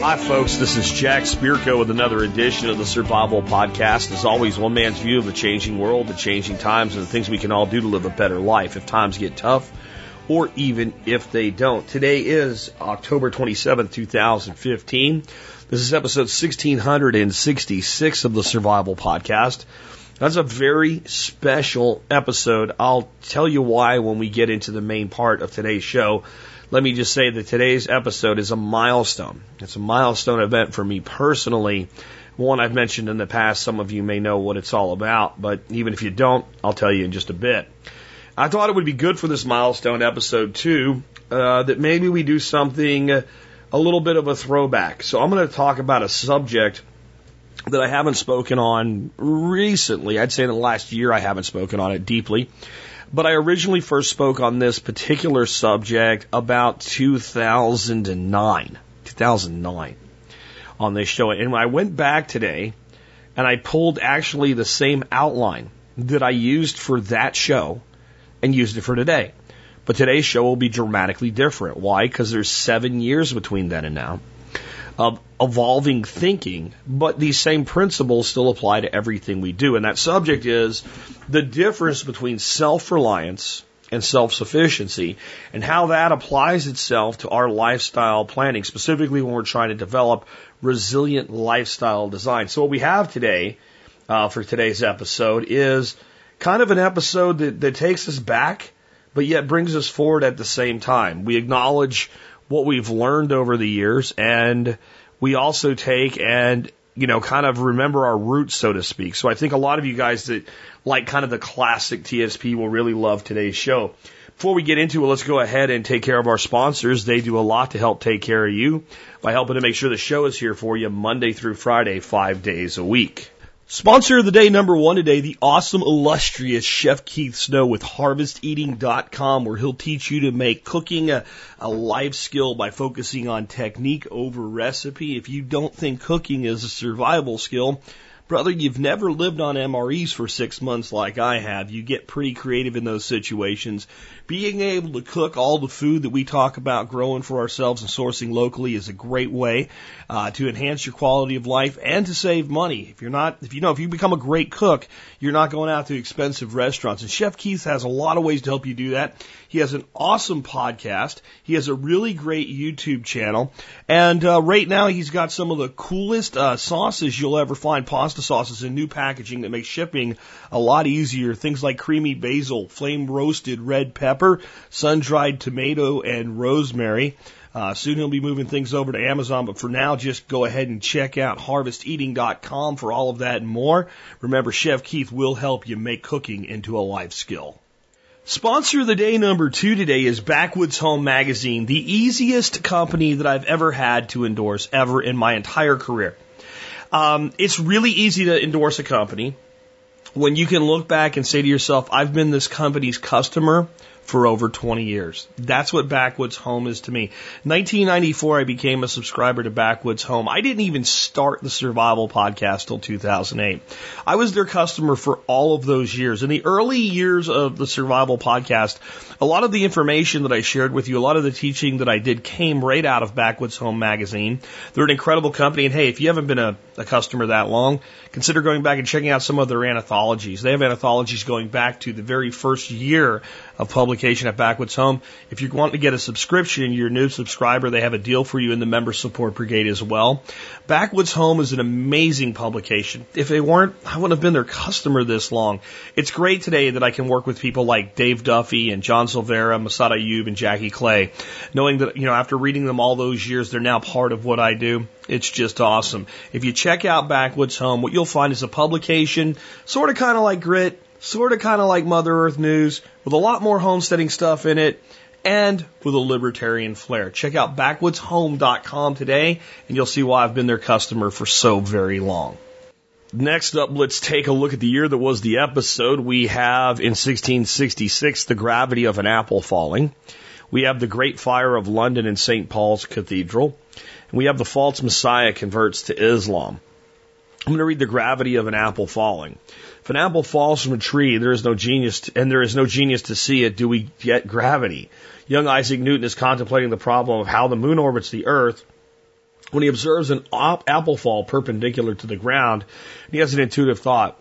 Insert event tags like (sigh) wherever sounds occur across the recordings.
Hi, folks. This is Jack Spirko with another edition of the Survival Podcast. As always, one man's view of the changing world, the changing times, and the things we can all do to live a better life if times get tough or even if they don't. Today is October 27th, 2015. This is episode 1666 of the Survival Podcast. That's a very special episode. I'll tell you why when we get into the main part of today's show. Let me just say that today's episode is a milestone. It's a milestone event for me personally. One I've mentioned in the past. Some of you may know what it's all about, but even if you don't, I'll tell you in just a bit. I thought it would be good for this milestone episode too, uh, that maybe we do something a little bit of a throwback. So I'm going to talk about a subject that I haven't spoken on recently. I'd say in the last year I haven't spoken on it deeply. But I originally first spoke on this particular subject about 2009. 2009 on this show. And I went back today and I pulled actually the same outline that I used for that show and used it for today. But today's show will be dramatically different. Why? Because there's seven years between then and now of evolving thinking, but these same principles still apply to everything we do. And that subject is the difference between self reliance and self sufficiency and how that applies itself to our lifestyle planning, specifically when we're trying to develop resilient lifestyle design. So, what we have today uh, for today's episode is kind of an episode that, that takes us back, but yet brings us forward at the same time. We acknowledge what we've learned over the years and we also take and you know, kind of remember our roots, so to speak. So I think a lot of you guys that like kind of the classic TSP will really love today's show. Before we get into it, let's go ahead and take care of our sponsors. They do a lot to help take care of you by helping to make sure the show is here for you Monday through Friday, five days a week. Sponsor of the day number one today, the awesome, illustrious Chef Keith Snow with HarvestEating.com, where he'll teach you to make cooking a, a life skill by focusing on technique over recipe. If you don't think cooking is a survival skill, Brother, you've never lived on MREs for six months like I have. You get pretty creative in those situations. Being able to cook all the food that we talk about growing for ourselves and sourcing locally is a great way uh, to enhance your quality of life and to save money. If you're not, if you know, if you become a great cook, you're not going out to expensive restaurants. And Chef Keith has a lot of ways to help you do that. He has an awesome podcast. He has a really great YouTube channel. And uh, right now, he's got some of the coolest uh, sauces you'll ever find pasta sauces in new packaging that makes shipping a lot easier. Things like creamy basil, flame roasted red pepper, sun dried tomato, and rosemary. Uh, soon he'll be moving things over to Amazon, but for now, just go ahead and check out harvesteating.com for all of that and more. Remember, Chef Keith will help you make cooking into a life skill. Sponsor of the day number two today is Backwoods Home Magazine, the easiest company that I've ever had to endorse ever in my entire career. Um, it's really easy to endorse a company when you can look back and say to yourself, I've been this company's customer for over 20 years. That's what Backwoods Home is to me. 1994, I became a subscriber to Backwoods Home. I didn't even start the survival podcast till 2008. I was their customer for all of those years. In the early years of the survival podcast, a lot of the information that I shared with you, a lot of the teaching that I did came right out of Backwoods Home magazine. They're an incredible company. And hey, if you haven't been a, a customer that long, consider going back and checking out some of their anthologies. They have anthologies going back to the very first year of publication at Backwoods Home. If you want to get a subscription, you're a new subscriber, they have a deal for you in the member support brigade as well. Backwoods Home is an amazing publication. If they weren't, I wouldn't have been their customer this long. It's great today that I can work with people like Dave Duffy and John Silveira, Massad Ayoob, and Jackie Clay, knowing that, you know, after reading them all those years, they're now part of what I do. It's just awesome. If you check out Backwoods Home, what you'll find is a publication, sort of kind of like Grit, sort of kind of like Mother Earth News, with a lot more homesteading stuff in it, and with a libertarian flair. Check out backwoodshome.com today, and you'll see why I've been their customer for so very long. Next up, let's take a look at the year that was the episode. We have in 1666 the gravity of an apple falling. We have the Great Fire of London and St. Paul's Cathedral. And we have the false Messiah converts to Islam. I'm going to read the gravity of an apple falling. If an apple falls from a tree, there is no genius, to, and there is no genius to see it. Do we get gravity? Young Isaac Newton is contemplating the problem of how the moon orbits the Earth when he observes an apple fall perpendicular to the ground. He has an intuitive thought.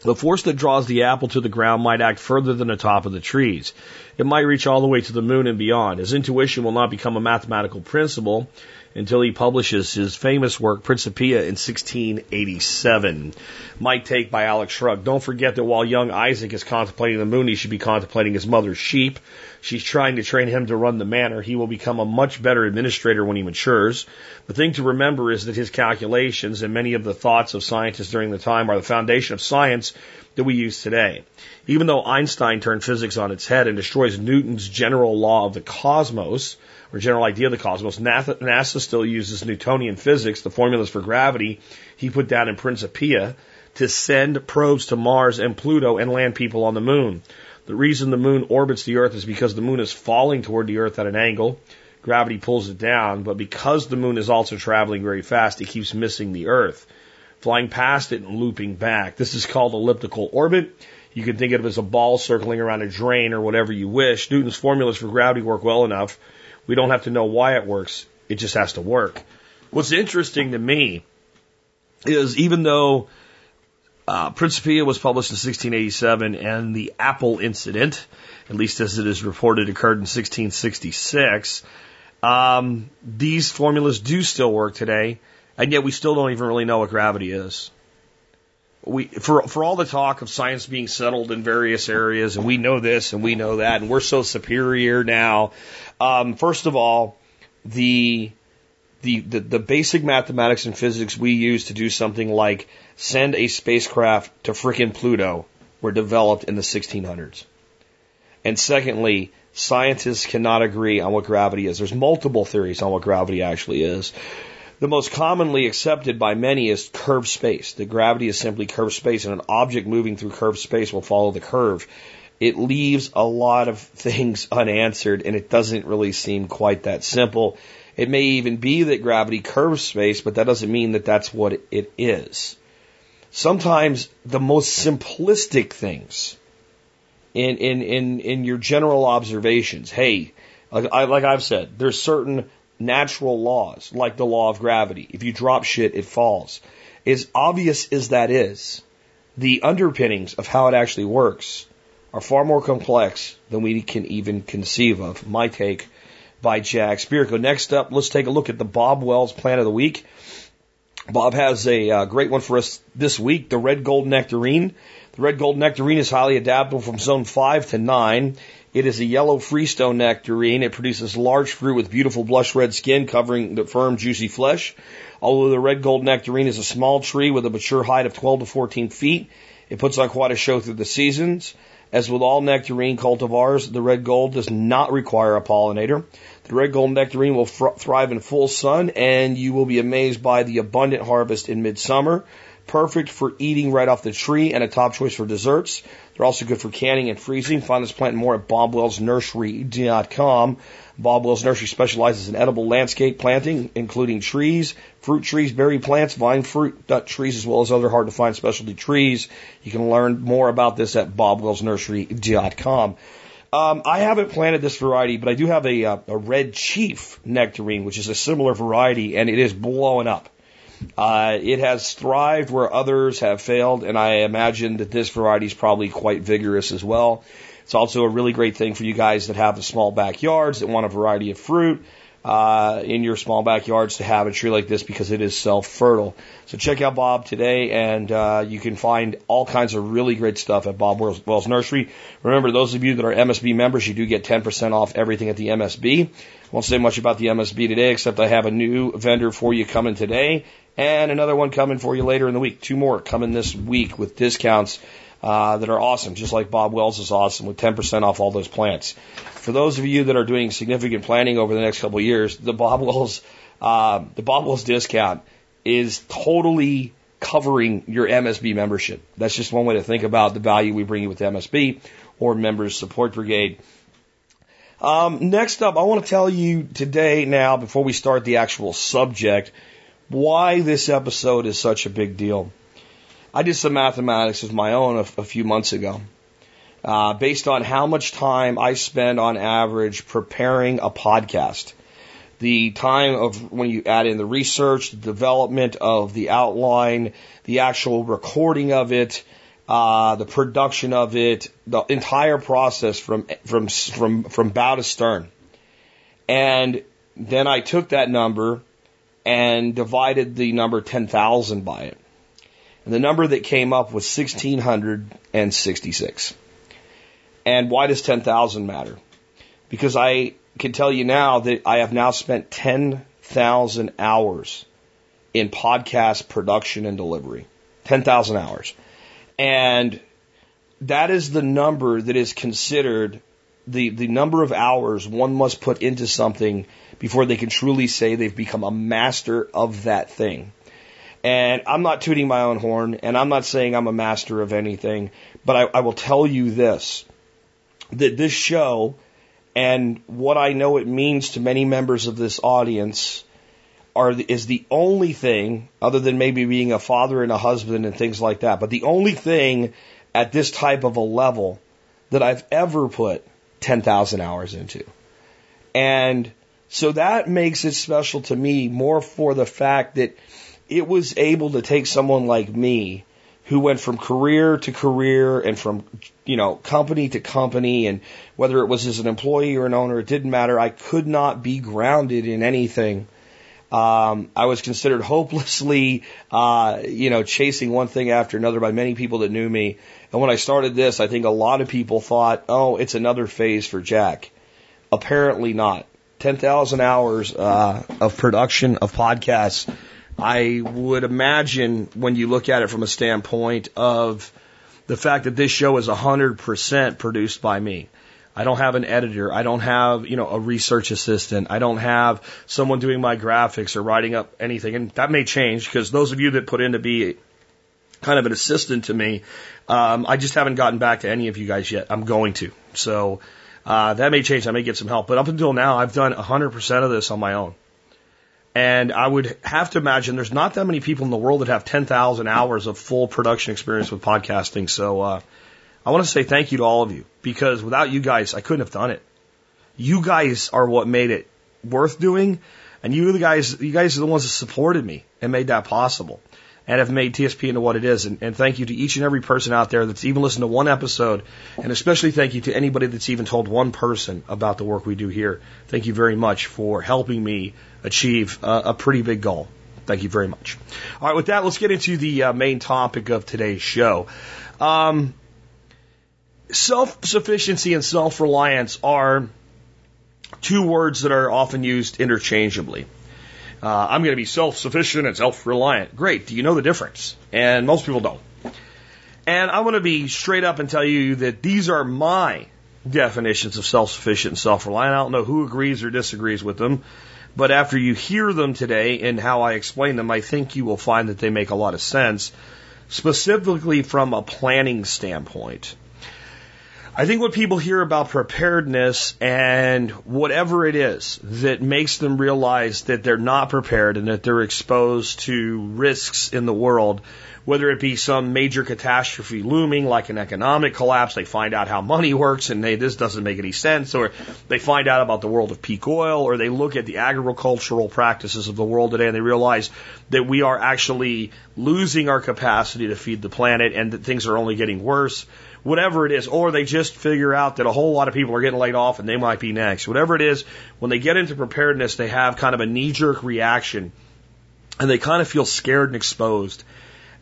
The force that draws the apple to the ground might act further than the top of the trees. It might reach all the way to the moon and beyond. His intuition will not become a mathematical principle until he publishes his famous work Principia in 1687. My take by Alex Shrugged. Don't forget that while young Isaac is contemplating the moon, he should be contemplating his mother's sheep. She's trying to train him to run the manor. He will become a much better administrator when he matures. The thing to remember is that his calculations and many of the thoughts of scientists during the time are the foundation of science that we use today. Even though Einstein turned physics on its head and destroys Newton's general law of the cosmos, or general idea of the cosmos, NASA still uses Newtonian physics, the formulas for gravity he put down in Principia, to send probes to Mars and Pluto and land people on the moon. The reason the moon orbits the Earth is because the moon is falling toward the Earth at an angle. Gravity pulls it down, but because the moon is also traveling very fast, it keeps missing the Earth, flying past it and looping back. This is called elliptical orbit. You can think of it as a ball circling around a drain or whatever you wish. Newton's formulas for gravity work well enough. We don't have to know why it works. It just has to work. What's interesting to me is even though uh, Principia was published in 1687, and the Apple incident, at least as it is reported, occurred in 1666. Um, these formulas do still work today, and yet we still don't even really know what gravity is. We, for, for all the talk of science being settled in various areas, and we know this and we know that, and we're so superior now. Um, first of all, the the, the, the basic mathematics and physics we use to do something like send a spacecraft to frickin' Pluto were developed in the 1600s. And secondly, scientists cannot agree on what gravity is. There's multiple theories on what gravity actually is. The most commonly accepted by many is curved space. The gravity is simply curved space, and an object moving through curved space will follow the curve. It leaves a lot of (laughs) things unanswered, and it doesn't really seem quite that simple. It may even be that gravity curves space, but that doesn't mean that that's what it is. Sometimes the most simplistic things in, in, in, in your general observations, hey, like, I, like I've said, there's certain natural laws, like the law of gravity. If you drop shit, it falls. As obvious as that is, the underpinnings of how it actually works are far more complex than we can even conceive of. My take by Jack Spirko. Next up, let's take a look at the Bob Wells Plant of the Week. Bob has a uh, great one for us this week, the red gold nectarine. The red gold nectarine is highly adaptable from zone 5 to 9. It is a yellow freestone nectarine. It produces large fruit with beautiful blush red skin covering the firm, juicy flesh. Although the red gold nectarine is a small tree with a mature height of 12 to 14 feet, it puts on quite a show through the seasons. As with all nectarine cultivars, the red gold does not require a pollinator. The red gold nectarine will thrive in full sun, and you will be amazed by the abundant harvest in midsummer. Perfect for eating right off the tree and a top choice for desserts. They're also good for canning and freezing. Find this plant more at bobwellsnursery.com. Bob Wells Nursery specializes in edible landscape planting, including trees, fruit trees, berry plants, vine fruit nut trees, as well as other hard to find specialty trees. You can learn more about this at bobwellsnursery.com. Um, I haven't planted this variety, but I do have a, uh, a red chief nectarine, which is a similar variety, and it is blowing up. Uh, it has thrived where others have failed, and I imagine that this variety is probably quite vigorous as well. It's also a really great thing for you guys that have the small backyards that want a variety of fruit uh, in your small backyards to have a tree like this because it is self fertile. So check out Bob today, and uh, you can find all kinds of really great stuff at Bob Wells Nursery. Remember, those of you that are MSB members, you do get 10% off everything at the MSB. Won't say much about the MSB today, except I have a new vendor for you coming today, and another one coming for you later in the week. Two more coming this week with discounts. Uh, that are awesome, just like Bob Wells is awesome with 10% off all those plants for those of you that are doing significant planning over the next couple of years, the Bob Wells, uh, the Bob Wells discount is totally covering your MSB membership. That's just one way to think about the value we bring you with MSB or Members Support Brigade. Um, next up, I want to tell you today now, before we start the actual subject, why this episode is such a big deal. I did some mathematics of my own a, a few months ago, uh, based on how much time I spend on average preparing a podcast. The time of when you add in the research, the development of the outline, the actual recording of it, uh, the production of it, the entire process from from from from bow to stern. And then I took that number and divided the number 10,000 by it. And the number that came up was 1666. And why does 10,000 matter? Because I can tell you now that I have now spent 10,000 hours in podcast production and delivery. 10,000 hours. And that is the number that is considered the, the number of hours one must put into something before they can truly say they've become a master of that thing. And I'm not tooting my own horn, and I'm not saying I'm a master of anything, but I, I will tell you this that this show and what I know it means to many members of this audience are is the only thing, other than maybe being a father and a husband and things like that, but the only thing at this type of a level that I've ever put 10,000 hours into. And so that makes it special to me more for the fact that it was able to take someone like me who went from career to career and from, you know, company to company and whether it was as an employee or an owner, it didn't matter. I could not be grounded in anything. Um, I was considered (laughs) hopelessly, uh, you know, chasing one thing after another by many people that knew me. And when I started this, I think a lot of people thought, oh, it's another phase for Jack. Apparently not. 10,000 hours uh, of production of podcasts. I would imagine when you look at it from a standpoint of the fact that this show is 100% produced by me. I don't have an editor. I don't have, you know, a research assistant. I don't have someone doing my graphics or writing up anything. And that may change because those of you that put in to be kind of an assistant to me, um, I just haven't gotten back to any of you guys yet. I'm going to. So uh, that may change. I may get some help. But up until now, I've done 100% of this on my own. And I would have to imagine there's not that many people in the world that have 10,000 hours of full production experience with podcasting. So uh, I want to say thank you to all of you because without you guys, I couldn't have done it. You guys are what made it worth doing. And you the guys, you guys are the ones that supported me and made that possible and have made TSP into what it is. And, and, thank you to each and every person out there that's even listened to one episode. And especially thank you to anybody that's even told one person about the work we do here. Thank you very much for helping me achieve a, pretty big goal. Thank you very much. All right, with that, let's get into the uh, main topic of today's show. Um, self sufficiency and self reliance are two words that are often used interchangeably. Uh, I'm going to be self sufficient and self reliant. Great. Do you know the difference? And most people don't. And I want to be straight up and tell you that these are my definitions of self sufficient and self reliant. I don't know who agrees or disagrees with them, but after you hear them today and how I explain them, I think you will find that they make a lot of sense, specifically from a planning standpoint. I think what people hear about preparedness and whatever it is that makes them realize that they're not prepared and that they're exposed to risks in the world, whether it be some major catastrophe looming like an economic collapse, they find out how money works and they, this doesn't make any sense, or they find out about the world of peak oil, or they look at the agricultural practices of the world today and they realize that we are actually losing our capacity to feed the planet and that things are only getting worse whatever it is, or they just figure out that a whole lot of people are getting laid off and they might be next. Whatever it is, when they get into preparedness, they have kind of a knee jerk reaction and they kind of feel scared and exposed.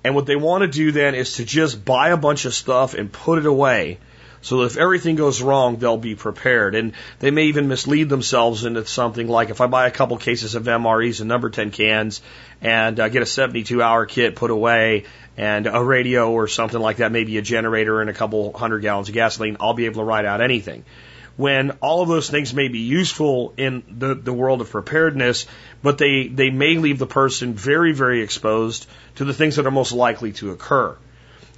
And what they want to do then is to just buy a bunch of stuff and put it away. So that if everything goes wrong, they'll be prepared. And they may even mislead themselves into something like if I buy a couple cases of MREs and number 10 cans and uh, get a 72 hour kit put away and a radio or something like that, maybe a generator and a couple hundred gallons of gasoline, I'll be able to ride out anything. When all of those things may be useful in the, the world of preparedness, but they, they may leave the person very, very exposed to the things that are most likely to occur.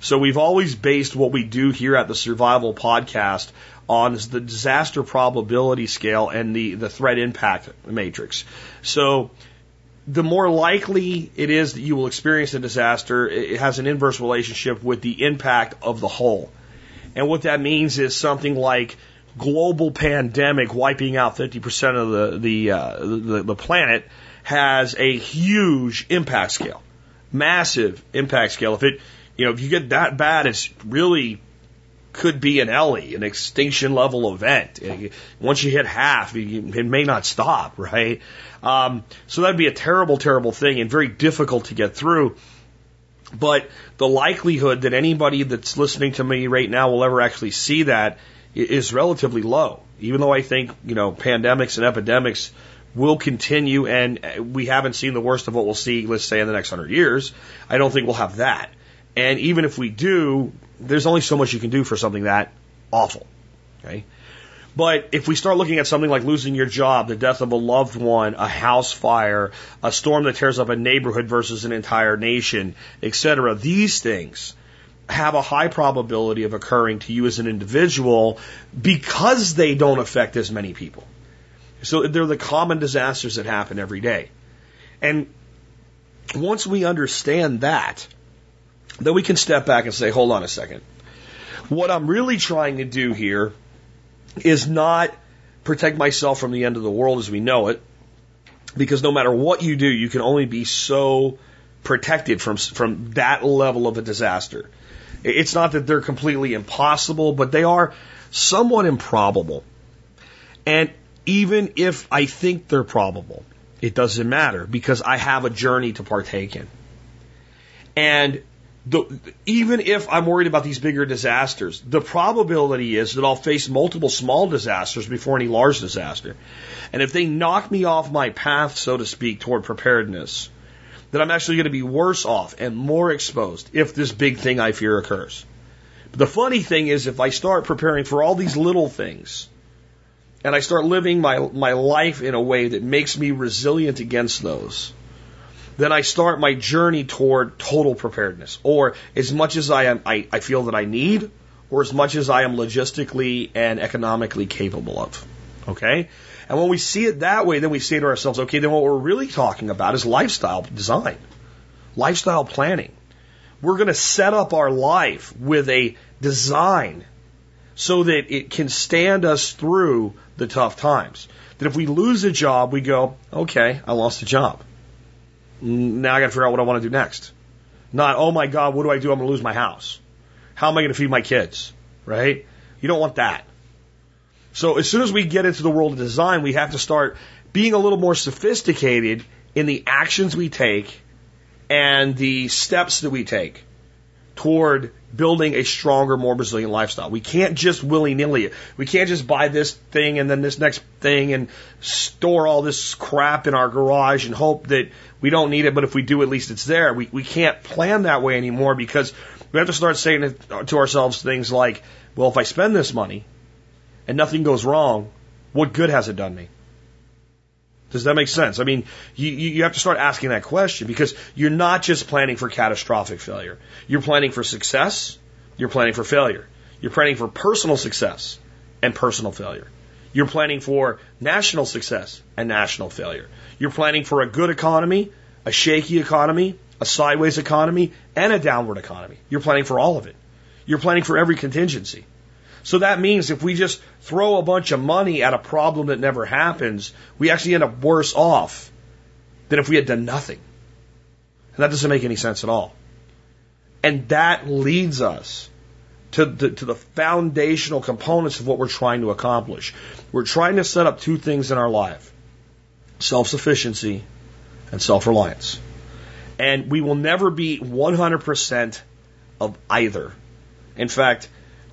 So we've always based what we do here at the Survival Podcast on the disaster probability scale and the, the threat impact matrix. So the more likely it is that you will experience a disaster, it has an inverse relationship with the impact of the whole. And what that means is something like global pandemic wiping out 50% of the, the, uh, the, the planet has a huge impact scale, massive impact scale. If it, you know, if you get that bad, it's really could be an Ellie, an extinction level event. Once you hit half, it may not stop, right? Um, so that'd be a terrible, terrible thing and very difficult to get through. But the likelihood that anybody that's listening to me right now will ever actually see that is relatively low. Even though I think, you know, pandemics and epidemics will continue and we haven't seen the worst of what we'll see, let's say, in the next hundred years, I don't think we'll have that. And even if we do, there's only so much you can do for something that awful. Okay. But if we start looking at something like losing your job, the death of a loved one, a house fire, a storm that tears up a neighborhood versus an entire nation, etc., these things have a high probability of occurring to you as an individual because they don't affect as many people. So they're the common disasters that happen every day. And once we understand that, then we can step back and say, hold on a second. What I'm really trying to do here is not protect myself from the end of the world as we know it, because no matter what you do, you can only be so protected from from that level of a disaster. It's not that they're completely impossible, but they are somewhat improbable. And even if I think they're probable, it doesn't matter because I have a journey to partake in. And the, even if I'm worried about these bigger disasters, the probability is that I'll face multiple small disasters before any large disaster. And if they knock me off my path, so to speak, toward preparedness, then I'm actually going to be worse off and more exposed if this big thing I fear occurs. But the funny thing is, if I start preparing for all these little things, and I start living my, my life in a way that makes me resilient against those, then I start my journey toward total preparedness, or as much as I am, I, I feel that I need, or as much as I am logistically and economically capable of. Okay? And when we see it that way, then we say to ourselves, okay, then what we're really talking about is lifestyle design, lifestyle planning. We're going to set up our life with a design so that it can stand us through the tough times. That if we lose a job, we go, okay, I lost a job. Now I got to figure out what I want to do next. Not, oh my God, what do I do? I'm going to lose my house. How am I going to feed my kids? Right? You don't want that. So as soon as we get into the world of design, we have to start being a little more sophisticated in the actions we take and the steps that we take toward building a stronger, more resilient lifestyle. We can't just willy nilly. We can't just buy this thing and then this next thing and store all this crap in our garage and hope that we don't need it, but if we do, at least it's there. We, we can't plan that way anymore because we have to start saying to ourselves things like, well, if I spend this money and nothing goes wrong, what good has it done me? Does that make sense? I mean, you, you have to start asking that question because you're not just planning for catastrophic failure. You're planning for success. You're planning for failure. You're planning for personal success and personal failure. You're planning for national success and national failure. You're planning for a good economy, a shaky economy, a sideways economy, and a downward economy. You're planning for all of it. You're planning for every contingency. So that means if we just throw a bunch of money at a problem that never happens, we actually end up worse off than if we had done nothing. And that doesn't make any sense at all. And that leads us to the, to the foundational components of what we're trying to accomplish. We're trying to set up two things in our life self sufficiency and self reliance. And we will never be 100% of either. In fact,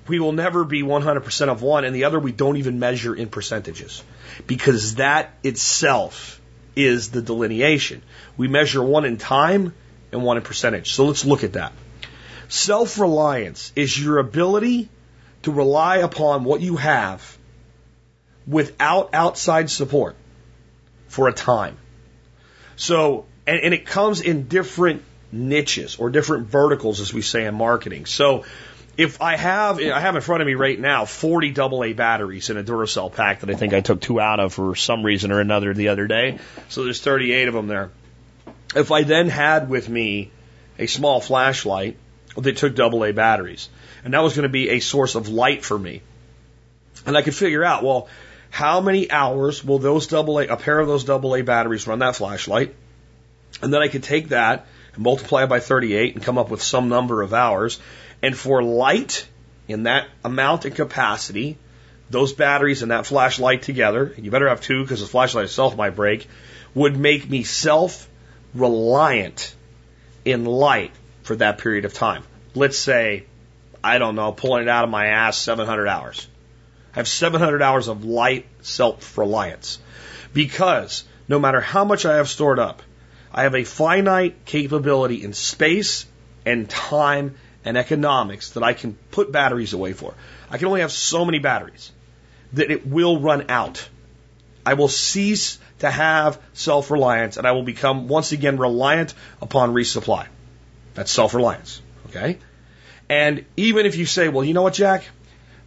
we will never be 100% of one, and the other we don't even measure in percentages. Because that itself is the delineation. We measure one in time and one in percentage. So let's look at that. Self reliance is your ability to rely upon what you have without outside support for a time. So, and, and, it comes in different niches or different verticals, as we say in marketing. So, if I have, I have in front of me right now 40 AA batteries in a Duracell pack that I think I took two out of for some reason or another the other day. So there's 38 of them there. If I then had with me a small flashlight that took AA batteries, and that was going to be a source of light for me, and I could figure out, well, how many hours will those AA, a pair of those AA batteries run that flashlight? And then I could take that and multiply it by 38 and come up with some number of hours. And for light in that amount and capacity, those batteries and that flashlight together, you better have two because the flashlight itself might break, would make me self reliant in light for that period of time. Let's say, I don't know, pulling it out of my ass 700 hours. I have 700 hours of light self reliance because no matter how much I have stored up, I have a finite capability in space and time and economics that I can put batteries away for. I can only have so many batteries that it will run out. I will cease to have self reliance and I will become once again reliant upon resupply. That's self reliance. Okay? And even if you say, well, you know what, Jack?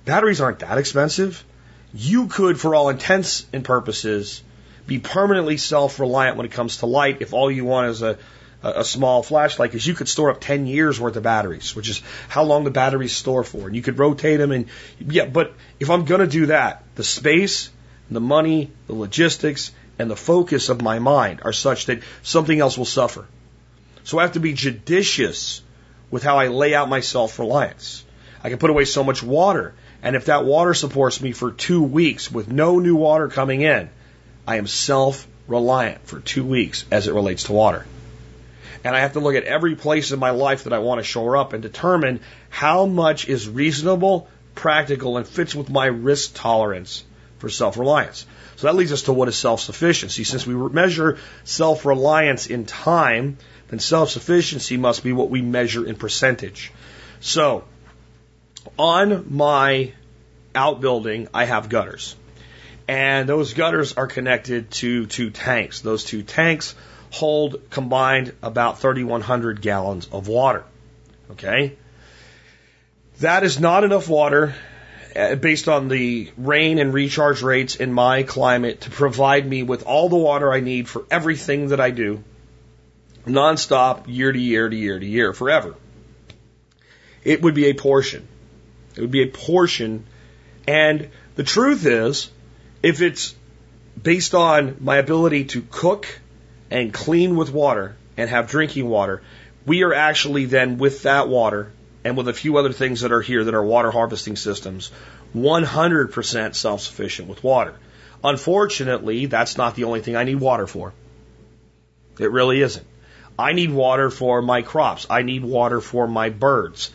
Batteries aren't that expensive. You could, for all intents and purposes, be permanently self reliant when it comes to light if all you want is a, a small flashlight because you could store up 10 years worth of batteries, which is how long the batteries store for. And you could rotate them and yeah, but if I'm going to do that, the space, the money, the logistics, and the focus of my mind are such that something else will suffer. So I have to be judicious with how I lay out my self reliance. I can put away so much water. And if that water supports me for two weeks with no new water coming in, I am self reliant for two weeks as it relates to water. And I have to look at every place in my life that I want to shore up and determine how much is reasonable, practical, and fits with my risk tolerance for self reliance. So that leads us to what is self sufficiency. Since we measure self reliance in time, then self sufficiency must be what we measure in percentage. So, on my outbuilding, I have gutters. And those gutters are connected to two tanks. Those two tanks hold combined about 3,100 gallons of water. Okay? That is not enough water uh, based on the rain and recharge rates in my climate to provide me with all the water I need for everything that I do nonstop, year to year to year to year, forever. It would be a portion. It would be a portion. And the truth is, if it's based on my ability to cook and clean with water and have drinking water, we are actually then with that water and with a few other things that are here that are water harvesting systems, 100% self sufficient with water. Unfortunately, that's not the only thing I need water for. It really isn't. I need water for my crops. I need water for my birds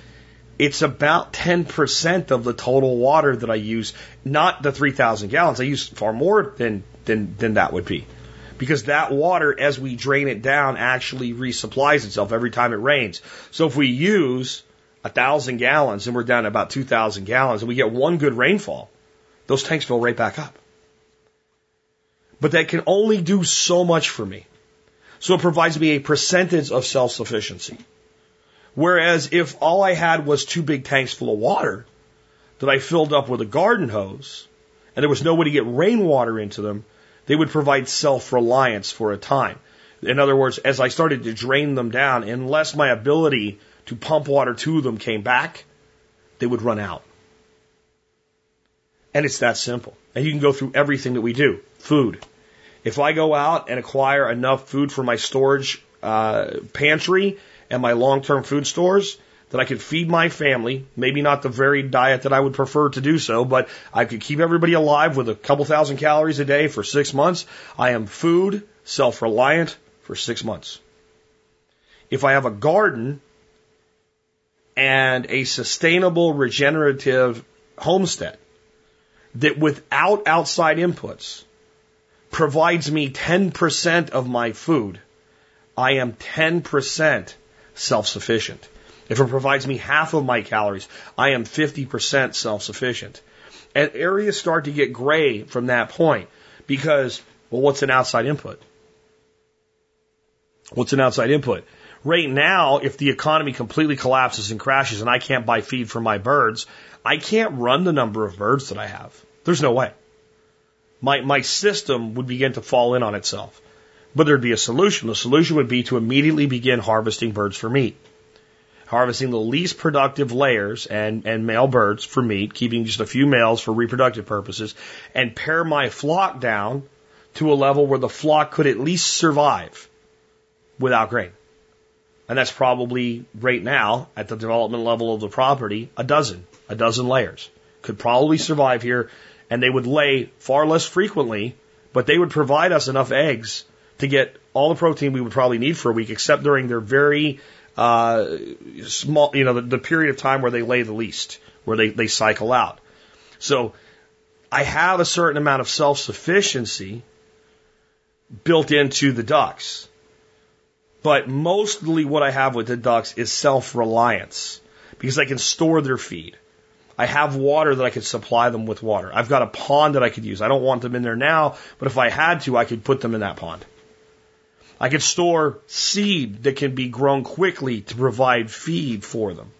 it's about 10% of the total water that I use, not the 3,000 gallons. I use far more than, than, than that would be. Because that water, as we drain it down, actually resupplies itself every time it rains. So if we use a thousand gallons and we're down to about 2,000 gallons and we get one good rainfall, those tanks fill right back up. But that can only do so much for me. So it provides me a percentage of self-sufficiency. Whereas if all I had was two big tanks full of water that I filled up with a garden hose and there was no way to get rainwater into them, they would provide self reliance for a time. In other words, as I started to drain them down, unless my ability to pump water to them came back, they would run out. And it's that simple. And you can go through everything that we do. Food. If I go out and acquire enough food for my storage uh, pantry and my long term food stores that I could feed my family, maybe not the very diet that I would prefer to do so, but I could keep everybody alive with a couple thousand calories a day for six months. I am food self reliant for six months. If I have a garden and a sustainable regenerative homestead that without outside inputs provides me 10% of my food, I am 10% self-sufficient. If it provides me half of my calories, I am 50% self-sufficient. And areas start to get gray from that point because, well, what's an outside input? What's an outside input? Right now, if the economy completely collapses and crashes and I can't buy feed for my birds, I can't run the number of birds that I have. There's no way. My, my system would begin to fall in on itself. But there'd be a solution. The solution would be to immediately begin harvesting birds for meat. Harvesting the least productive layers and, and male birds for meat, keeping just a few males for reproductive purposes, and pare my flock down to a level where the flock could at least survive without grain. And that's probably right now at the development level of the property, a dozen, a dozen layers could probably survive here and they would lay far less frequently, but they would provide us enough eggs to get all the protein we would probably need for a week, except during their very uh, small, you know, the, the period of time where they lay the least, where they, they cycle out. So I have a certain amount of self sufficiency built into the ducks. But mostly what I have with the ducks is self reliance because I can store their feed. I have water that I could supply them with water. I've got a pond that I could use. I don't want them in there now, but if I had to, I could put them in that pond. I could store seed that can be grown quickly to provide feed for them.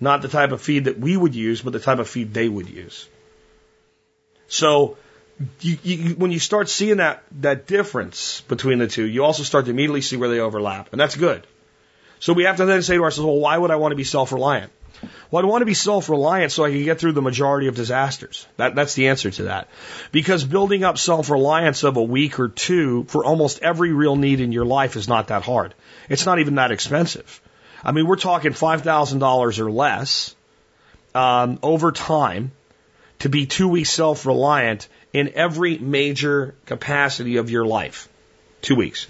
Not the type of feed that we would use, but the type of feed they would use. So you, you, when you start seeing that, that difference between the two, you also start to immediately see where they overlap. And that's good. So we have to then say to ourselves, well, why would I want to be self-reliant? Well, I want to be self-reliant so I can get through the majority of disasters. That, that's the answer to that. Because building up self-reliance of a week or two for almost every real need in your life is not that hard. It's not even that expensive. I mean, we're talking $5,000 or less um, over time to be two weeks self-reliant in every major capacity of your life. Two weeks.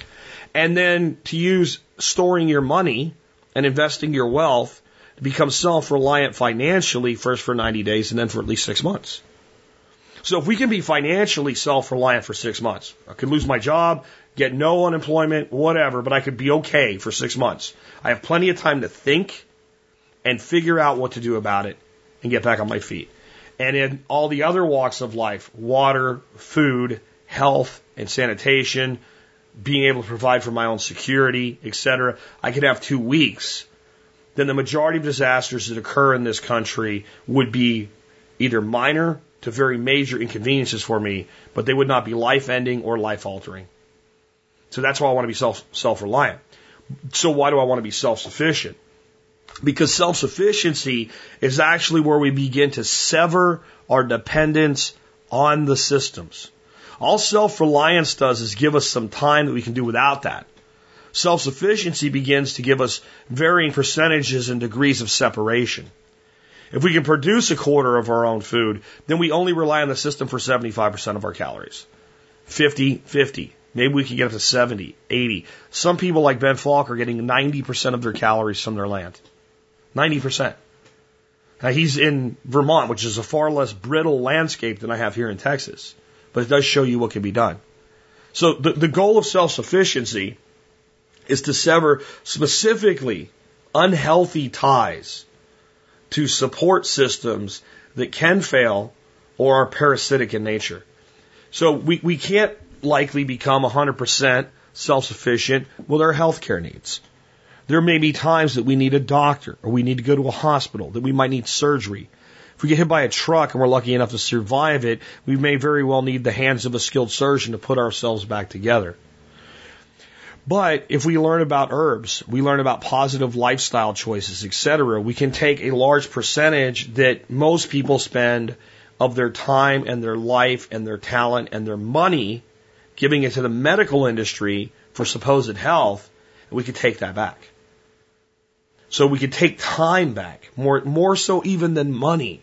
And then to use storing your money and investing your wealth to become self reliant financially first for 90 days and then for at least six months. So if we can be financially self reliant for six months, I could lose my job, get no unemployment, whatever, but I could be okay for six months. I have plenty of time to think and figure out what to do about it and get back on my feet. And in all the other walks of life, water, food, health, and sanitation, being able to provide for my own security, etc., I could have two weeks. Then the majority of disasters that occur in this country would be either minor to very major inconveniences for me, but they would not be life ending or life altering. So that's why I want to be self self reliant. So why do I want to be self sufficient? Because self sufficiency is actually where we begin to sever our dependence on the systems. All self reliance does is give us some time that we can do without that. Self sufficiency begins to give us varying percentages and degrees of separation. If we can produce a quarter of our own food, then we only rely on the system for 75% of our calories. 50, 50. Maybe we can get up to 70, 80. Some people like Ben Falk are getting 90% of their calories from their land. 90%. Now he's in Vermont, which is a far less brittle landscape than I have here in Texas, but it does show you what can be done. So the, the goal of self-sufficiency is to sever specifically unhealthy ties to support systems that can fail or are parasitic in nature. So we, we can't likely become 100% self-sufficient with our healthcare needs. There may be times that we need a doctor or we need to go to a hospital, that we might need surgery. If we get hit by a truck and we're lucky enough to survive it, we may very well need the hands of a skilled surgeon to put ourselves back together. But if we learn about herbs, we learn about positive lifestyle choices, etc., we can take a large percentage that most people spend of their time and their life and their talent and their money giving it to the medical industry for supposed health, and we could take that back. So we could take time back, more, more so even than money.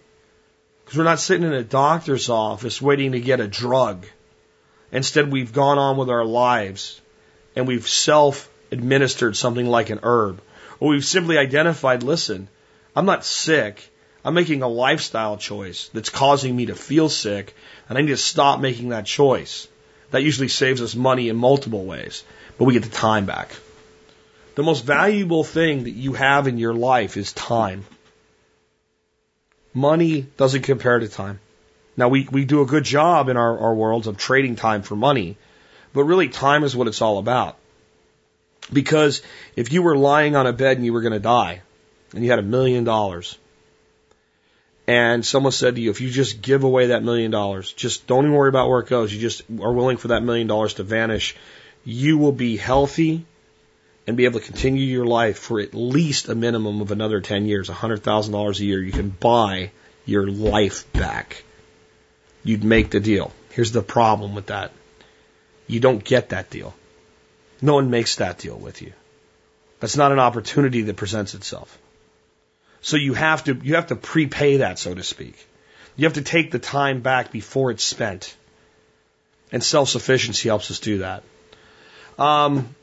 Because we're not sitting in a doctor's office waiting to get a drug. Instead, we've gone on with our lives and we've self administered something like an herb. Or we've simply identified, listen, I'm not sick. I'm making a lifestyle choice that's causing me to feel sick, and I need to stop making that choice. That usually saves us money in multiple ways, but we get the time back. The most valuable thing that you have in your life is time. Money doesn't compare to time. Now we, we do a good job in our, our worlds of trading time for money, but really time is what it's all about. Because if you were lying on a bed and you were going to die, and you had a million dollars, and someone said to you, if you just give away that million dollars, just don't even worry about where it goes, you just are willing for that million dollars to vanish you will be healthy and be able to continue your life for at least a minimum of another 10 years, $100,000 a year. You can buy your life back. You'd make the deal. Here's the problem with that. You don't get that deal. No one makes that deal with you. That's not an opportunity that presents itself. So you have to, you have to prepay that, so to speak. You have to take the time back before it's spent. And self-sufficiency helps us do that. Um,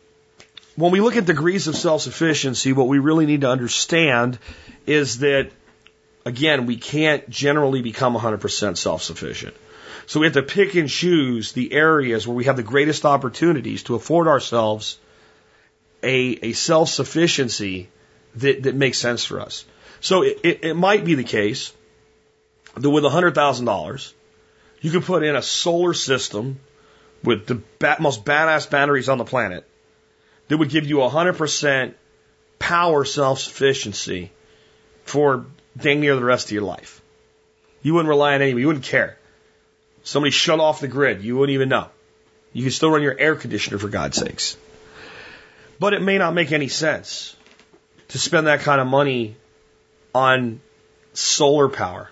when we look at degrees of self-sufficiency, what we really need to understand is that, again, we can't generally become 100% self-sufficient. So we have to pick and choose the areas where we have the greatest opportunities to afford ourselves a, a self-sufficiency that, that makes sense for us. So it, it, it might be the case that with $100,000, you could put in a solar system with the ba- most badass batteries on the planet that would give you 100% power self-sufficiency for dang near the rest of your life. You wouldn't rely on anybody. You wouldn't care. Somebody shut off the grid. You wouldn't even know. You could still run your air conditioner for God's sakes. But it may not make any sense to spend that kind of money on solar power.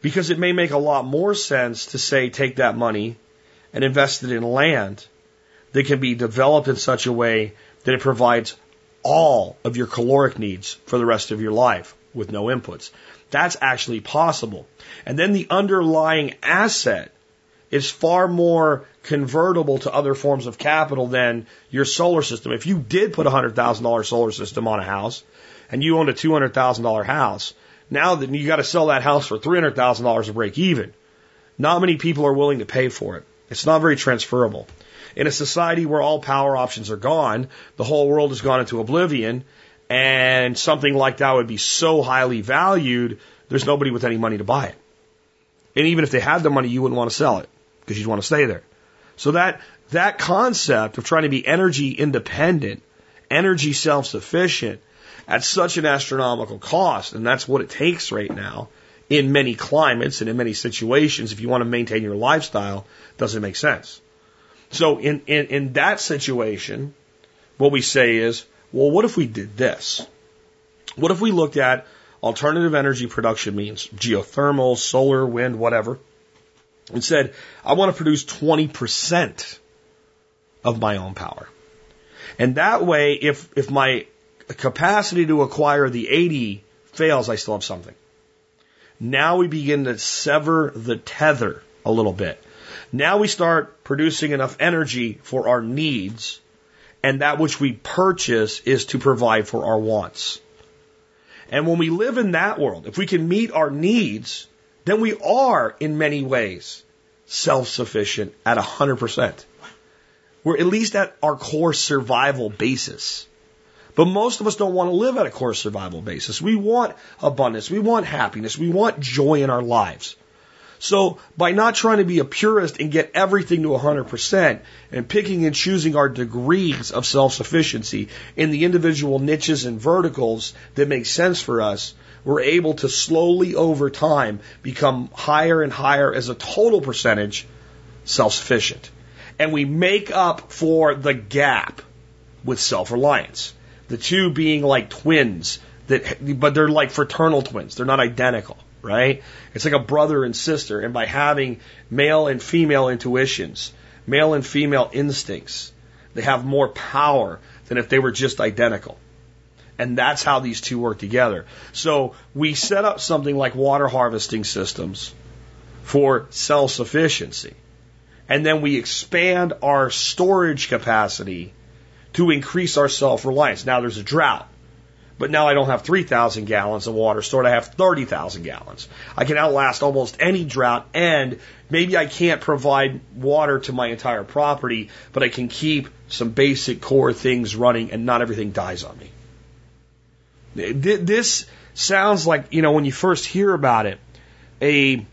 Because it may make a lot more sense to say take that money and invest it in land that can be developed in such a way that it provides all of your caloric needs for the rest of your life with no inputs. That's actually possible. And then the underlying asset is far more convertible to other forms of capital than your solar system. If you did put a $100,000 solar system on a house and you owned a $200,000 house, now that you got to sell that house for $300,000 to break even. Not many people are willing to pay for it. It's not very transferable. In a society where all power options are gone, the whole world has gone into oblivion, and something like that would be so highly valued, there's nobody with any money to buy it. And even if they had the money, you wouldn't want to sell it because you'd want to stay there. So that, that concept of trying to be energy independent, energy self-sufficient at such an astronomical cost, and that's what it takes right now in many climates and in many situations, if you want to maintain your lifestyle, doesn't make sense. So in, in, in that situation, what we say is, well, what if we did this? What if we looked at alternative energy production means, geothermal, solar, wind, whatever, and said, I want to produce 20% of my own power. And that way, if, if my capacity to acquire the 80 fails, I still have something. Now we begin to sever the tether a little bit. Now we start producing enough energy for our needs, and that which we purchase is to provide for our wants. And when we live in that world, if we can meet our needs, then we are, in many ways, self sufficient at 100%. We're at least at our core survival basis. But most of us don't want to live at a core survival basis. We want abundance. We want happiness. We want joy in our lives. So by not trying to be a purist and get everything to 100% and picking and choosing our degrees of self-sufficiency in the individual niches and verticals that make sense for us, we're able to slowly over time become higher and higher as a total percentage self-sufficient. And we make up for the gap with self-reliance. The two being like twins that, but they're like fraternal twins. They're not identical right? It's like a brother and sister. And by having male and female intuitions, male and female instincts, they have more power than if they were just identical. And that's how these two work together. So we set up something like water harvesting systems for self sufficiency. And then we expand our storage capacity to increase our self reliance. Now there's a drought. But now I don't have 3,000 gallons of water stored. I have 30,000 gallons. I can outlast almost any drought and maybe I can't provide water to my entire property, but I can keep some basic core things running and not everything dies on me. This sounds like, you know, when you first hear about it, a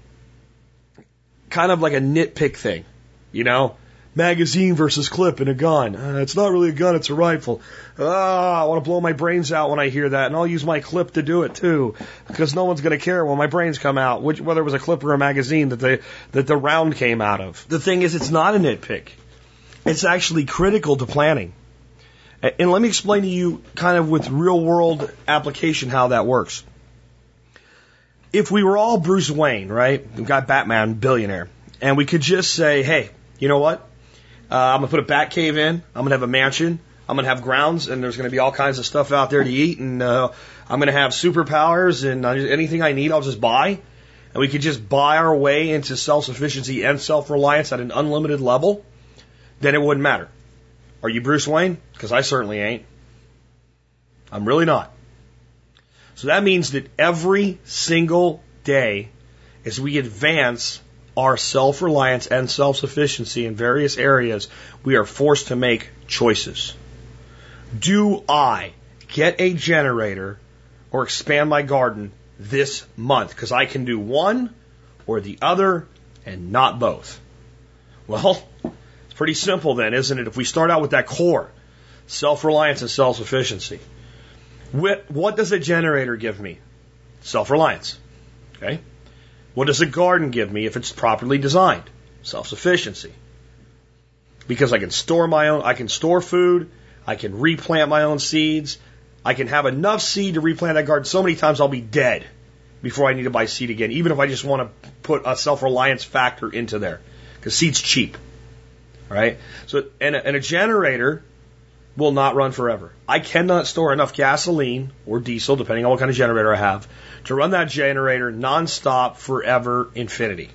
kind of like a nitpick thing, you know? Magazine versus clip and a gun. Uh, it's not really a gun, it's a rifle. Ah, I want to blow my brains out when I hear that, and I'll use my clip to do it too, because no one's going to care when my brains come out, which, whether it was a clip or a magazine that the that the round came out of. The thing is, it's not a nitpick. It's actually critical to planning. And let me explain to you kind of with real world application how that works. If we were all Bruce Wayne, right? We've got Batman, billionaire, and we could just say, hey, you know what? Uh, I'm gonna put a bat cave in. I'm gonna have a mansion. I'm gonna have grounds, and there's gonna be all kinds of stuff out there to eat, and uh, I'm gonna have superpowers, and anything I need, I'll just buy. And we could just buy our way into self sufficiency and self reliance at an unlimited level. Then it wouldn't matter. Are you Bruce Wayne? Because I certainly ain't. I'm really not. So that means that every single day, as we advance our self reliance and self sufficiency in various areas, we are forced to make choices. Do I get a generator or expand my garden this month? Because I can do one or the other and not both. Well, it's pretty simple then, isn't it? If we start out with that core self reliance and self sufficiency, what does a generator give me? Self reliance. Okay? What does a garden give me if it's properly designed? Self sufficiency. Because I can store my own, I can store food, I can replant my own seeds, I can have enough seed to replant that garden so many times I'll be dead before I need to buy seed again, even if I just want to put a self reliance factor into there. Because seed's cheap. Right? So, and a, and a generator will not run forever. I cannot store enough gasoline or diesel, depending on what kind of generator I have, to run that generator nonstop forever infinity.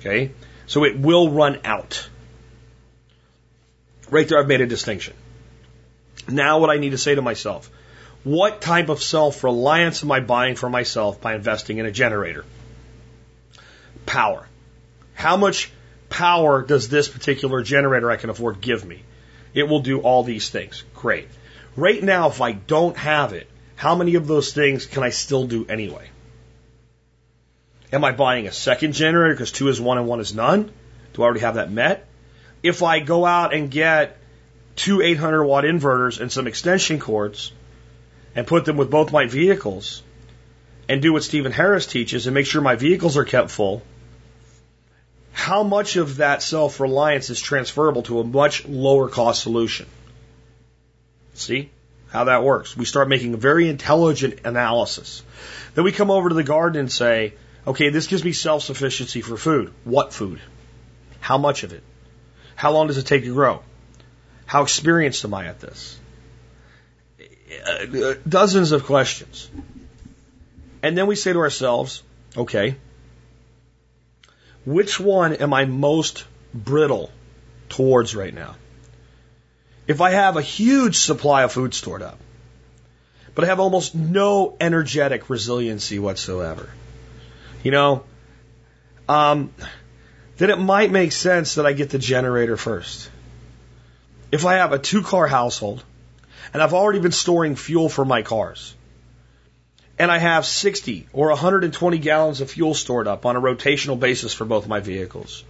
Okay? So it will run out. Right there, I've made a distinction. Now, what I need to say to myself what type of self reliance am I buying for myself by investing in a generator? Power. How much power does this particular generator I can afford give me? It will do all these things. Great. Right now, if I don't have it, how many of those things can I still do anyway? Am I buying a second generator because two is one and one is none? Do I already have that met? If I go out and get two 800 watt inverters and some extension cords and put them with both my vehicles and do what Steven Harris teaches and make sure my vehicles are kept full, how much of that self reliance is transferable to a much lower cost solution? See how that works? We start making a very intelligent analysis. Then we come over to the garden and say, okay, this gives me self sufficiency for food. What food? How much of it? How long does it take to grow? How experienced am I at this? Uh, dozens of questions. And then we say to ourselves, okay, which one am I most brittle towards right now? If I have a huge supply of food stored up, but I have almost no energetic resiliency whatsoever, you know, um, then it might make sense that I get the generator first. If I have a two car household and I've already been storing fuel for my cars, and I have 60 or 120 gallons of fuel stored up on a rotational basis for both my vehicles.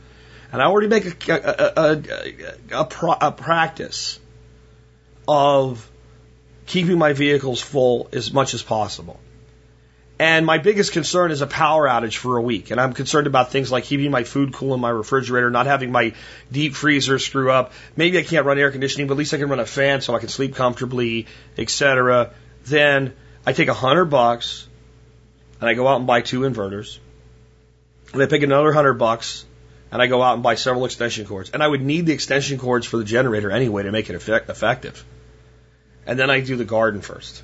And I already make a, a, a, a, a practice of keeping my vehicles full as much as possible. And my biggest concern is a power outage for a week. And I'm concerned about things like keeping my food cool in my refrigerator, not having my deep freezer screw up. Maybe I can't run air conditioning, but at least I can run a fan so I can sleep comfortably, etc. Then I take a hundred bucks and I go out and buy two inverters. And I pick another hundred bucks and I go out and buy several extension cords. And I would need the extension cords for the generator anyway to make it effect- effective. And then I do the garden first.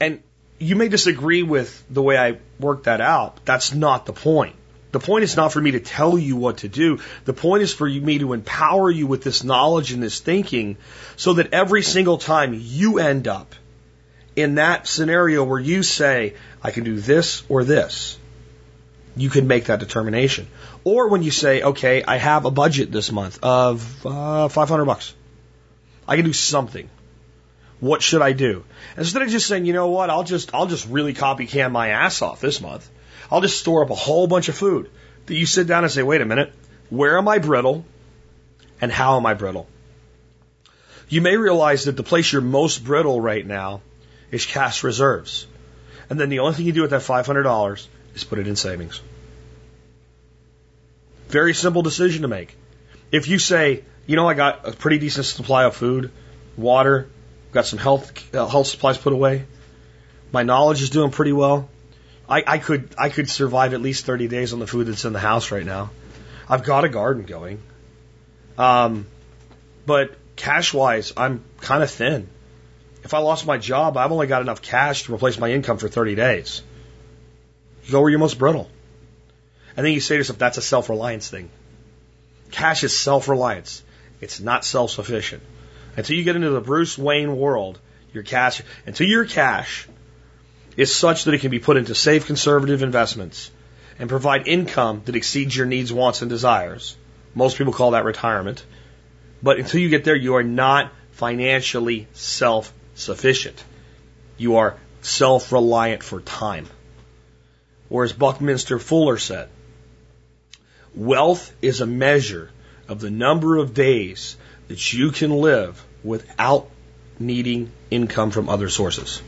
And you may disagree with the way I work that out. That's not the point. The point is not for me to tell you what to do. The point is for me to empower you with this knowledge and this thinking so that every single time you end up in that scenario where you say, I can do this or this, you can make that determination. Or when you say, okay, I have a budget this month of uh, 500 bucks. I can do something. What should I do? Instead of just saying, you know what, I'll just, I'll just really copy can my ass off this month. I'll just store up a whole bunch of food. That you sit down and say, wait a minute, where am I brittle and how am I brittle? You may realize that the place you're most brittle right now is cash reserves. And then the only thing you do with that $500 is put it in savings. Very simple decision to make. if you say, you know, I got a pretty decent supply of food, water, got some health uh, health supplies put away, my knowledge is doing pretty well. I, I could I could survive at least 30 days on the food that's in the house right now. I've got a garden going. Um, but cash wise, I'm kind of thin. If I lost my job, I've only got enough cash to replace my income for 30 days. You go where you're most brittle. And then you say to yourself, that's a self reliance thing. Cash is self reliance. It's not self sufficient. Until you get into the Bruce Wayne world, your cash, until your cash is such that it can be put into safe conservative investments and provide income that exceeds your needs, wants, and desires. Most people call that retirement. But until you get there, you are not financially self sufficient. You are self reliant for time. Or as Buckminster Fuller said, wealth is a measure of the number of days that you can live without needing income from other sources.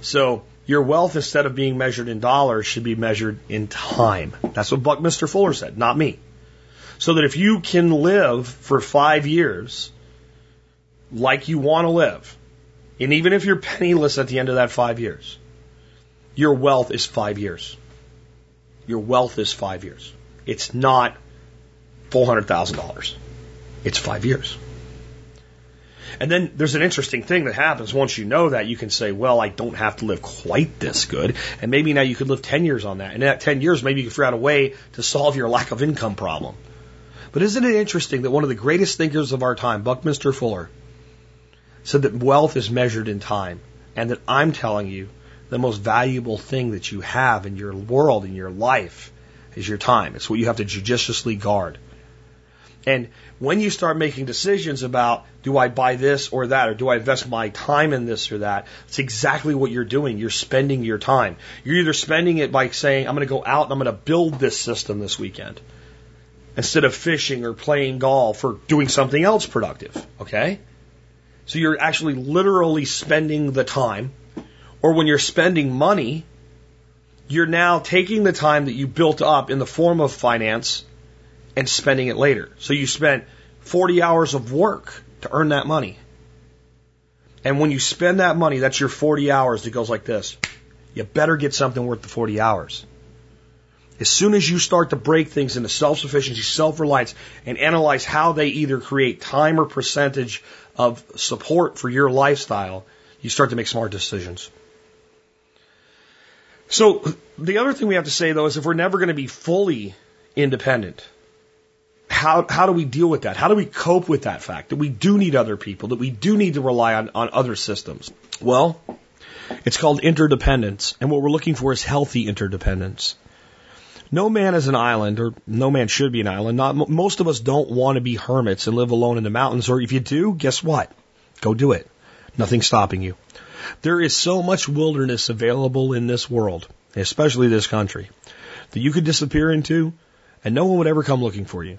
So your wealth, instead of being measured in dollars, should be measured in time. That's what Buckminster Fuller said, not me. So that if you can live for five years like you want to live, and even if you're penniless at the end of that five years, your wealth is five years. Your wealth is five years. It's not $400,000. It's five years. And then there's an interesting thing that happens once you know that you can say, well, I don't have to live quite this good. And maybe now you could live 10 years on that. And in that 10 years, maybe you can figure out a way to solve your lack of income problem. But isn't it interesting that one of the greatest thinkers of our time, Buckminster Fuller, said that wealth is measured in time. And that I'm telling you, the most valuable thing that you have in your world, in your life, is your time. It's what you have to judiciously guard. And when you start making decisions about do I buy this or that, or do I invest my time in this or that, it's exactly what you're doing. You're spending your time. You're either spending it by saying, I'm going to go out and I'm going to build this system this weekend instead of fishing or playing golf or doing something else productive. Okay? So you're actually literally spending the time. Or when you're spending money, you're now taking the time that you built up in the form of finance and spending it later. So you spent 40 hours of work to earn that money. And when you spend that money, that's your 40 hours that goes like this. You better get something worth the 40 hours. As soon as you start to break things into self-sufficiency, self-reliance, and analyze how they either create time or percentage of support for your lifestyle, you start to make smart decisions. So the other thing we have to say though is if we're never going to be fully independent, how, how do we deal with that? How do we cope with that fact that we do need other people, that we do need to rely on, on other systems? Well, it's called interdependence, and what we're looking for is healthy interdependence. No man is an island, or no man should be an island. Not most of us don't want to be hermits and live alone in the mountains. Or if you do, guess what? Go do it. Nothing's stopping you. There is so much wilderness available in this world, especially this country, that you could disappear into, and no one would ever come looking for you.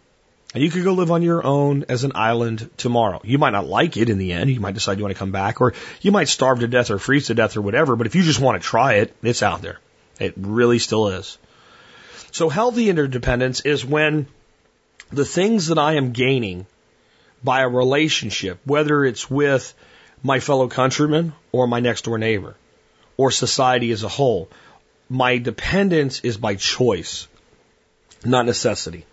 You could go live on your own as an island tomorrow. You might not like it in the end. You might decide you want to come back, or you might starve to death or freeze to death or whatever. But if you just want to try it, it's out there. It really still is. So healthy interdependence is when the things that I am gaining by a relationship, whether it's with my fellow countrymen or my next door neighbor or society as a whole, my dependence is by choice, not necessity.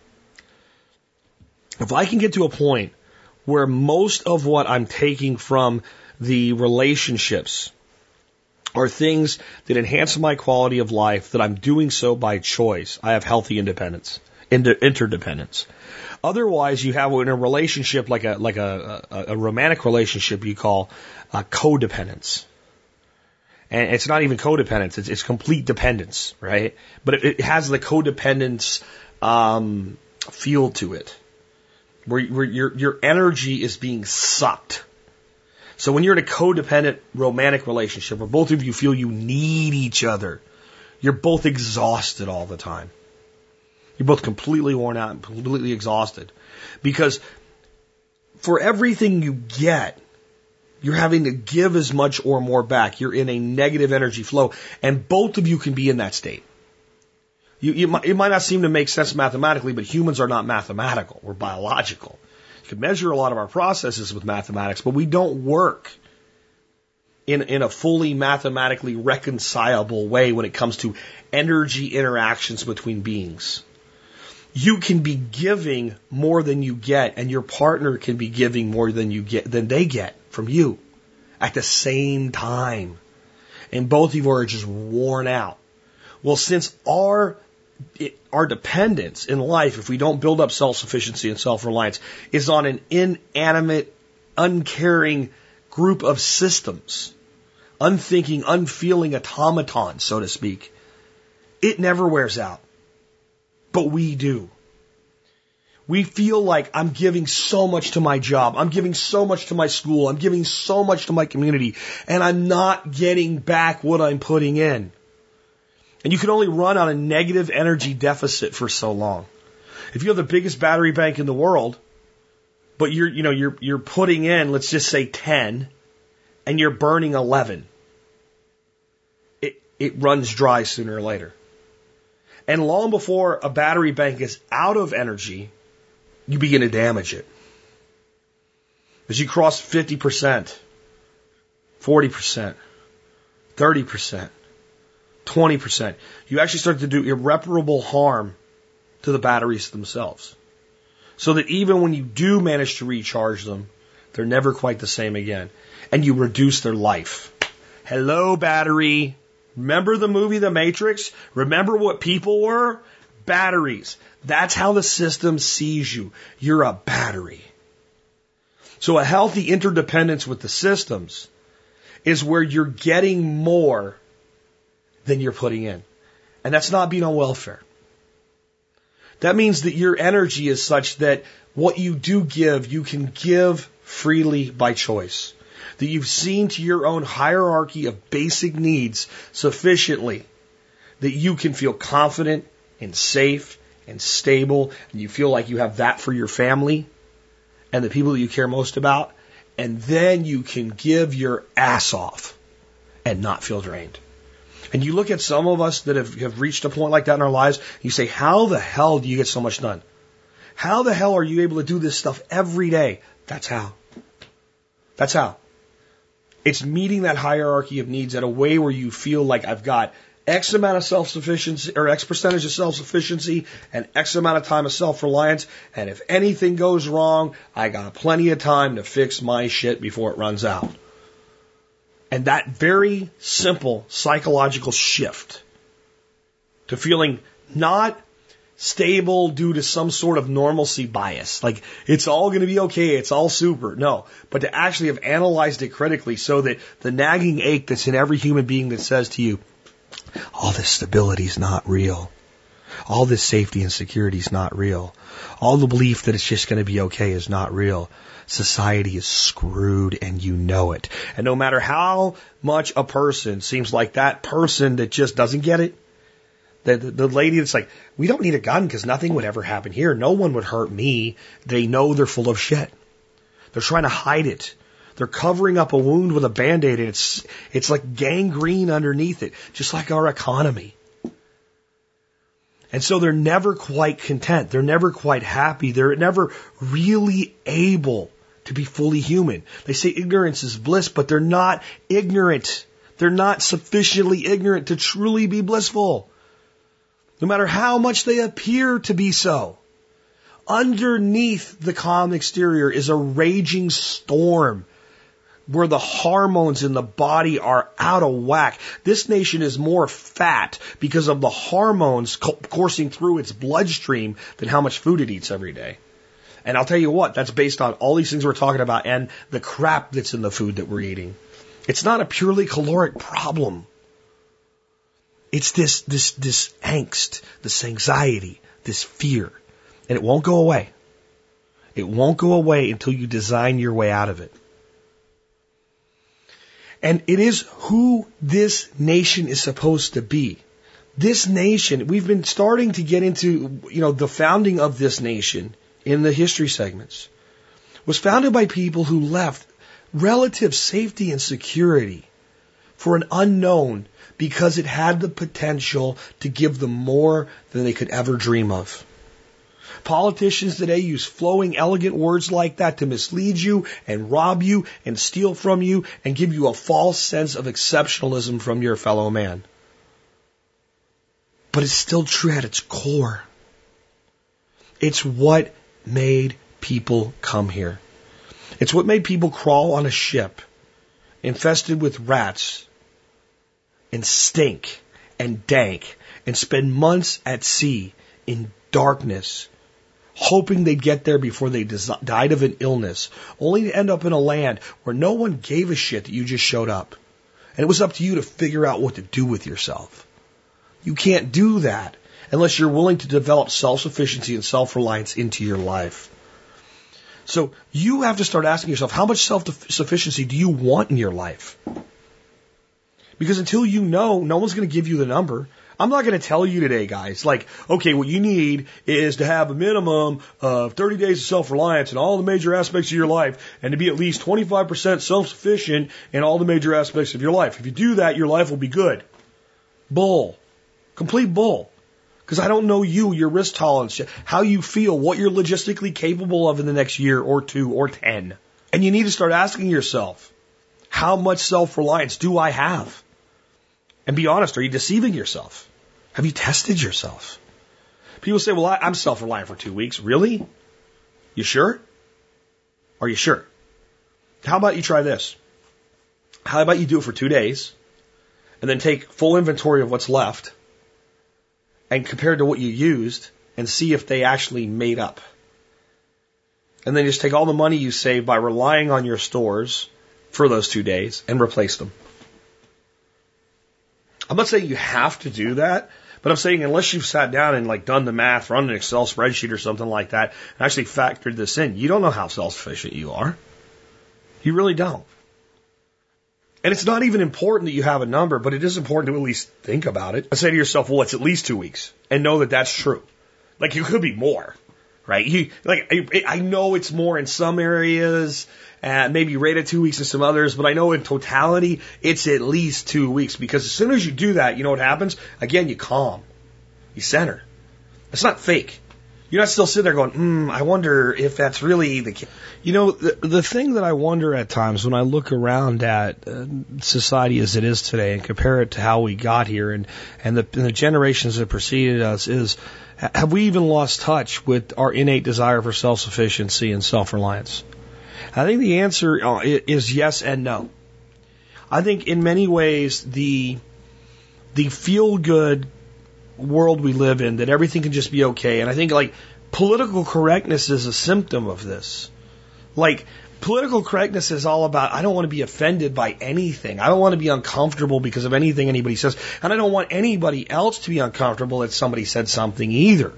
If I can get to a point where most of what I'm taking from the relationships are things that enhance my quality of life, that I'm doing so by choice, I have healthy independence, interdependence. Otherwise, you have in a relationship like a like a, a, a romantic relationship you call uh, codependence, and it's not even codependence; it's, it's complete dependence, right? But it, it has the codependence um, feel to it where, where your, your energy is being sucked. So when you're in a codependent romantic relationship where both of you feel you need each other, you're both exhausted all the time. You're both completely worn out and completely exhausted. Because for everything you get, you're having to give as much or more back. You're in a negative energy flow, and both of you can be in that state. You, you might, it might not seem to make sense mathematically, but humans are not mathematical. We're biological. You can measure a lot of our processes with mathematics, but we don't work in, in a fully mathematically reconcilable way when it comes to energy interactions between beings. You can be giving more than you get, and your partner can be giving more than you get than they get from you at the same time. And both of you are just worn out. Well, since our it, our dependence in life, if we don't build up self sufficiency and self reliance, is on an inanimate, uncaring group of systems, unthinking, unfeeling automatons, so to speak. It never wears out. But we do. We feel like I'm giving so much to my job. I'm giving so much to my school. I'm giving so much to my community and I'm not getting back what I'm putting in. And you can only run on a negative energy deficit for so long. If you have the biggest battery bank in the world, but you're, you know, you're, you're putting in, let's just say 10 and you're burning 11, it, it runs dry sooner or later. And long before a battery bank is out of energy, you begin to damage it. As you cross 50%, 40%, 30%, 20%, you actually start to do irreparable harm to the batteries themselves. So that even when you do manage to recharge them, they're never quite the same again. And you reduce their life. Hello, battery. Remember the movie The Matrix? Remember what people were? Batteries. That's how the system sees you. You're a battery. So a healthy interdependence with the systems is where you're getting more than you're putting in. And that's not being on welfare. That means that your energy is such that what you do give, you can give freely by choice. That you've seen to your own hierarchy of basic needs sufficiently that you can feel confident and safe and stable and you feel like you have that for your family and the people that you care most about. And then you can give your ass off and not feel drained. And you look at some of us that have, have reached a point like that in our lives, you say, how the hell do you get so much done? How the hell are you able to do this stuff every day? That's how. That's how. It's meeting that hierarchy of needs in a way where you feel like I've got X amount of self sufficiency or X percentage of self sufficiency and X amount of time of self reliance. And if anything goes wrong, I got plenty of time to fix my shit before it runs out. And that very simple psychological shift to feeling not stable due to some sort of normalcy bias. Like it's all going to be okay. It's all super. No, but to actually have analyzed it critically so that the nagging ache that's in every human being that says to you, all this stability is not real. All this safety and security is not real. All the belief that it's just going to be okay is not real. Society is screwed and you know it. And no matter how much a person seems like that person that just doesn't get it, the, the, the lady that's like, we don't need a gun because nothing would ever happen here. No one would hurt me. They know they're full of shit. They're trying to hide it. They're covering up a wound with a band-aid and it's, it's like gangrene underneath it, just like our economy. And so they're never quite content. They're never quite happy. They're never really able to be fully human. They say ignorance is bliss, but they're not ignorant. They're not sufficiently ignorant to truly be blissful. No matter how much they appear to be so. Underneath the calm exterior is a raging storm where the hormones in the body are out of whack. This nation is more fat because of the hormones coursing through its bloodstream than how much food it eats every day. And I'll tell you what, that's based on all these things we're talking about and the crap that's in the food that we're eating. It's not a purely caloric problem. It's this, this, this angst, this anxiety, this fear. And it won't go away. It won't go away until you design your way out of it. And it is who this nation is supposed to be. This nation, we've been starting to get into, you know, the founding of this nation in the history segments was founded by people who left relative safety and security for an unknown because it had the potential to give them more than they could ever dream of. Politicians today use flowing, elegant words like that to mislead you and rob you and steal from you and give you a false sense of exceptionalism from your fellow man. But it's still true at its core. It's what made people come here. It's what made people crawl on a ship infested with rats and stink and dank and spend months at sea in darkness hoping they'd get there before they died of an illness, only to end up in a land where no one gave a shit that you just showed up. And it was up to you to figure out what to do with yourself. You can't do that unless you're willing to develop self-sufficiency and self-reliance into your life. So you have to start asking yourself, how much self-sufficiency do you want in your life? Because until you know, no one's going to give you the number. I'm not going to tell you today, guys, like, okay, what you need is to have a minimum of 30 days of self-reliance in all the major aspects of your life and to be at least 25% self-sufficient in all the major aspects of your life. If you do that, your life will be good. Bull. Complete bull. Because I don't know you, your risk tolerance, how you feel, what you're logistically capable of in the next year or two or ten. And you need to start asking yourself, how much self-reliance do I have? And be honest, are you deceiving yourself? Have you tested yourself? People say, well, I, I'm self reliant for two weeks. Really? You sure? Are you sure? How about you try this? How about you do it for two days and then take full inventory of what's left and compare to what you used and see if they actually made up. And then just take all the money you saved by relying on your stores for those two days and replace them. I'm not saying you have to do that, but I'm saying unless you've sat down and like done the math, run an Excel spreadsheet or something like that, and actually factored this in, you don't know how self-sufficient you are. You really don't. And it's not even important that you have a number, but it is important to at least think about it. I say to yourself, well, it's at least two weeks, and know that that's true. Like you could be more, right? You like I, I know it's more in some areas, and maybe rate it two weeks in some others, but I know in totality it's at least two weeks because as soon as you do that, you know what happens? Again, you calm, you center. It's not fake. You're not still sitting there going, hmm, I wonder if that's really the case. You know, the, the thing that I wonder at times when I look around at uh, society as it is today and compare it to how we got here and, and, the, and the generations that preceded us is, have we even lost touch with our innate desire for self-sufficiency and self-reliance? I think the answer uh, is yes and no. I think in many ways the the feel good world we live in that everything can just be okay, and I think like political correctness is a symptom of this. Like political correctness is all about I don't want to be offended by anything. I don't want to be uncomfortable because of anything anybody says, and I don't want anybody else to be uncomfortable that somebody said something either.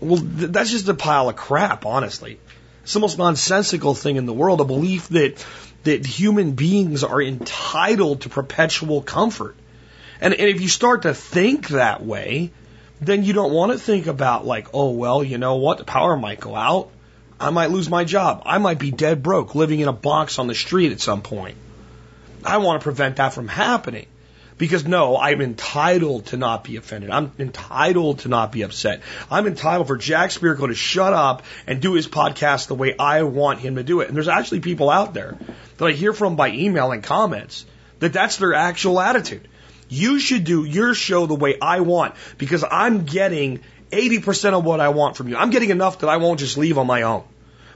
Well, th- that's just a pile of crap, honestly. It's the most nonsensical thing in the world, a belief that, that human beings are entitled to perpetual comfort. And, and if you start to think that way, then you don't want to think about like, oh, well, you know what? The power might go out. I might lose my job. I might be dead broke living in a box on the street at some point. I want to prevent that from happening. Because no, I'm entitled to not be offended. I'm entitled to not be upset. I'm entitled for Jack Spirko to shut up and do his podcast the way I want him to do it. And there's actually people out there that I hear from by email and comments that that's their actual attitude. You should do your show the way I want because I'm getting 80% of what I want from you. I'm getting enough that I won't just leave on my own.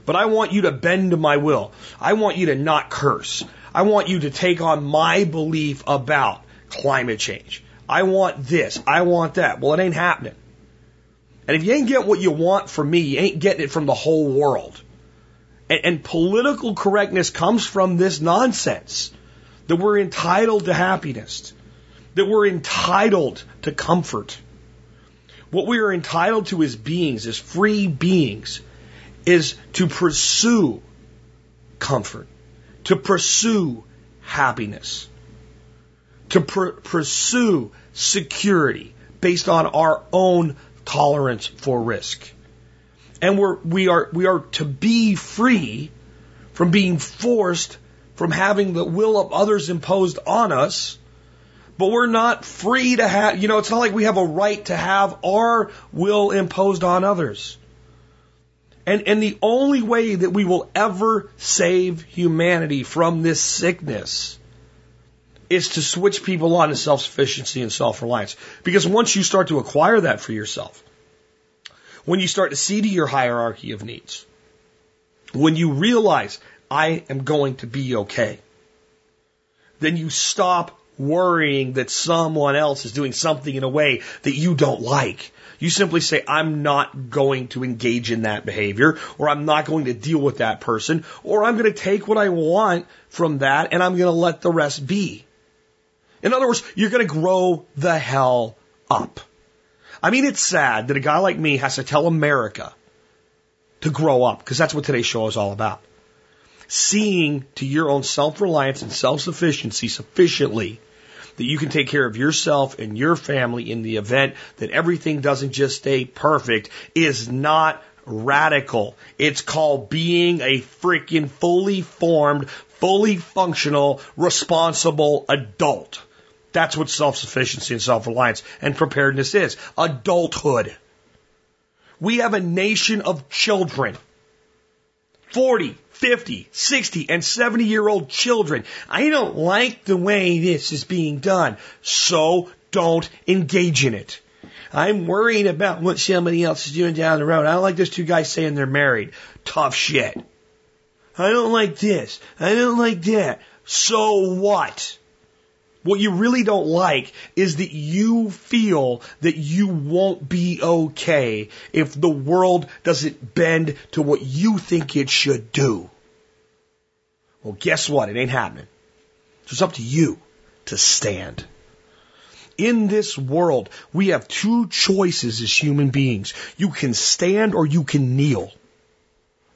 But I want you to bend to my will. I want you to not curse. I want you to take on my belief about climate change. I want this. I want that. Well, it ain't happening. And if you ain't get what you want from me, you ain't getting it from the whole world. And, and political correctness comes from this nonsense that we're entitled to happiness, that we're entitled to comfort. What we are entitled to as beings, as free beings, is to pursue comfort, to pursue happiness to pr- pursue security based on our own tolerance for risk. And we're, we are, we are to be free from being forced from having the will of others imposed on us, but we're not free to have, you know, it's not like we have a right to have our will imposed on others. And, and the only way that we will ever save humanity from this sickness is to switch people on to self sufficiency and self reliance. Because once you start to acquire that for yourself, when you start to see to your hierarchy of needs, when you realize I am going to be okay, then you stop worrying that someone else is doing something in a way that you don't like. You simply say, I'm not going to engage in that behavior, or I'm not going to deal with that person, or I'm going to take what I want from that and I'm going to let the rest be. In other words, you're going to grow the hell up. I mean, it's sad that a guy like me has to tell America to grow up, because that's what today's show is all about. Seeing to your own self reliance and self sufficiency sufficiently that you can take care of yourself and your family in the event that everything doesn't just stay perfect is not radical. It's called being a freaking fully formed, fully functional, responsible adult. That's what self-sufficiency and self-reliance and preparedness is. Adulthood. We have a nation of children. 40, 50, 60, and 70 year old children. I don't like the way this is being done, so don't engage in it. I'm worried about what somebody else is doing down the road. I don't like those two guys saying they're married. Tough shit. I don't like this. I don't like that. So what? What you really don't like is that you feel that you won't be okay if the world doesn't bend to what you think it should do. Well, guess what? It ain't happening. So it's up to you to stand. In this world, we have two choices as human beings. You can stand or you can kneel.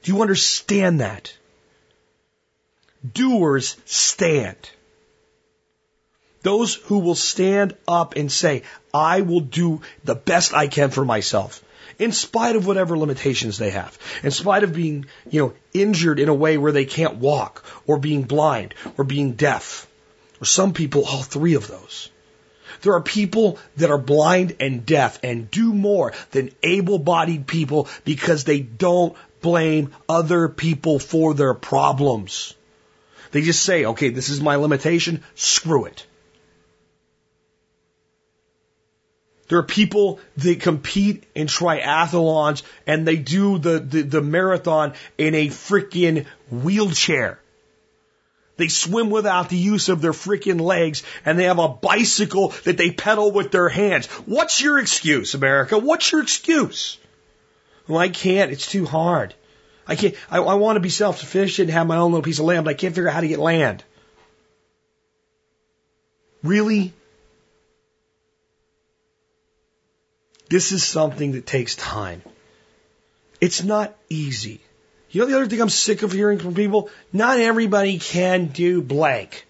Do you understand that? Doers stand. Those who will stand up and say, I will do the best I can for myself. In spite of whatever limitations they have. In spite of being, you know, injured in a way where they can't walk, or being blind, or being deaf. Or some people, all three of those. There are people that are blind and deaf and do more than able bodied people because they don't blame other people for their problems. They just say, okay, this is my limitation, screw it. There are people that compete in triathlons and they do the, the, the marathon in a freaking wheelchair. They swim without the use of their freaking legs and they have a bicycle that they pedal with their hands. What's your excuse, America? What's your excuse? Well, I can't. It's too hard. I can't. I, I want to be self-sufficient and have my own little piece of land, but I can't figure out how to get land. Really? This is something that takes time. It's not easy. You know the other thing I'm sick of hearing from people? Not everybody can do blank.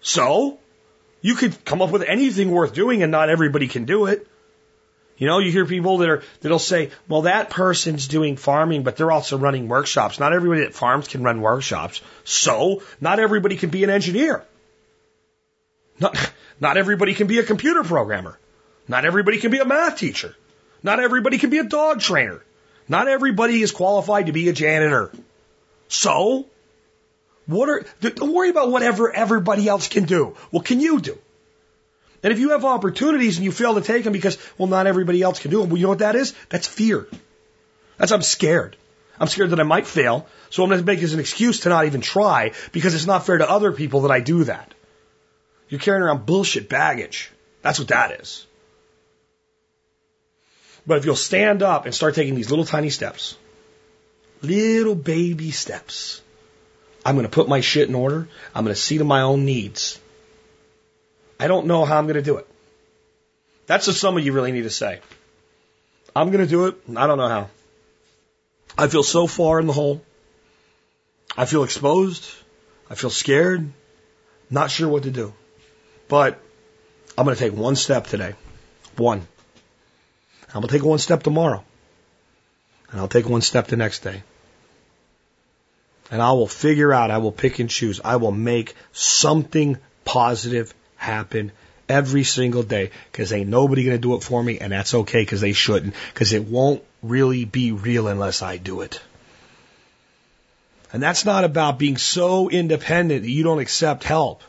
So, you could come up with anything worth doing and not everybody can do it. You know, you hear people that are, that'll say, well, that person's doing farming, but they're also running workshops. Not everybody that farms can run workshops. So, not everybody can be an engineer. Not, (laughs) not everybody can be a computer programmer. Not everybody can be a math teacher. Not everybody can be a dog trainer. Not everybody is qualified to be a janitor. So, what are, don't worry about whatever everybody else can do. What can you do? And if you have opportunities and you fail to take them because, well, not everybody else can do them, well, you know what that is? That's fear. That's I'm scared. I'm scared that I might fail, so I'm going to make this an excuse to not even try because it's not fair to other people that I do that. You're carrying around bullshit baggage. That's what that is. But if you'll stand up and start taking these little tiny steps, little baby steps, I'm going to put my shit in order. I'm going to see to my own needs. I don't know how I'm going to do it. That's the sum of you really need to say. I'm going to do it. I don't know how. I feel so far in the hole. I feel exposed. I feel scared. Not sure what to do. But I'm going to take one step today. One. I'm going to take one step tomorrow. And I'll take one step the next day. And I will figure out, I will pick and choose. I will make something positive happen every single day because ain't nobody going to do it for me. And that's okay because they shouldn't because it won't really be real unless I do it. And that's not about being so independent that you don't accept help,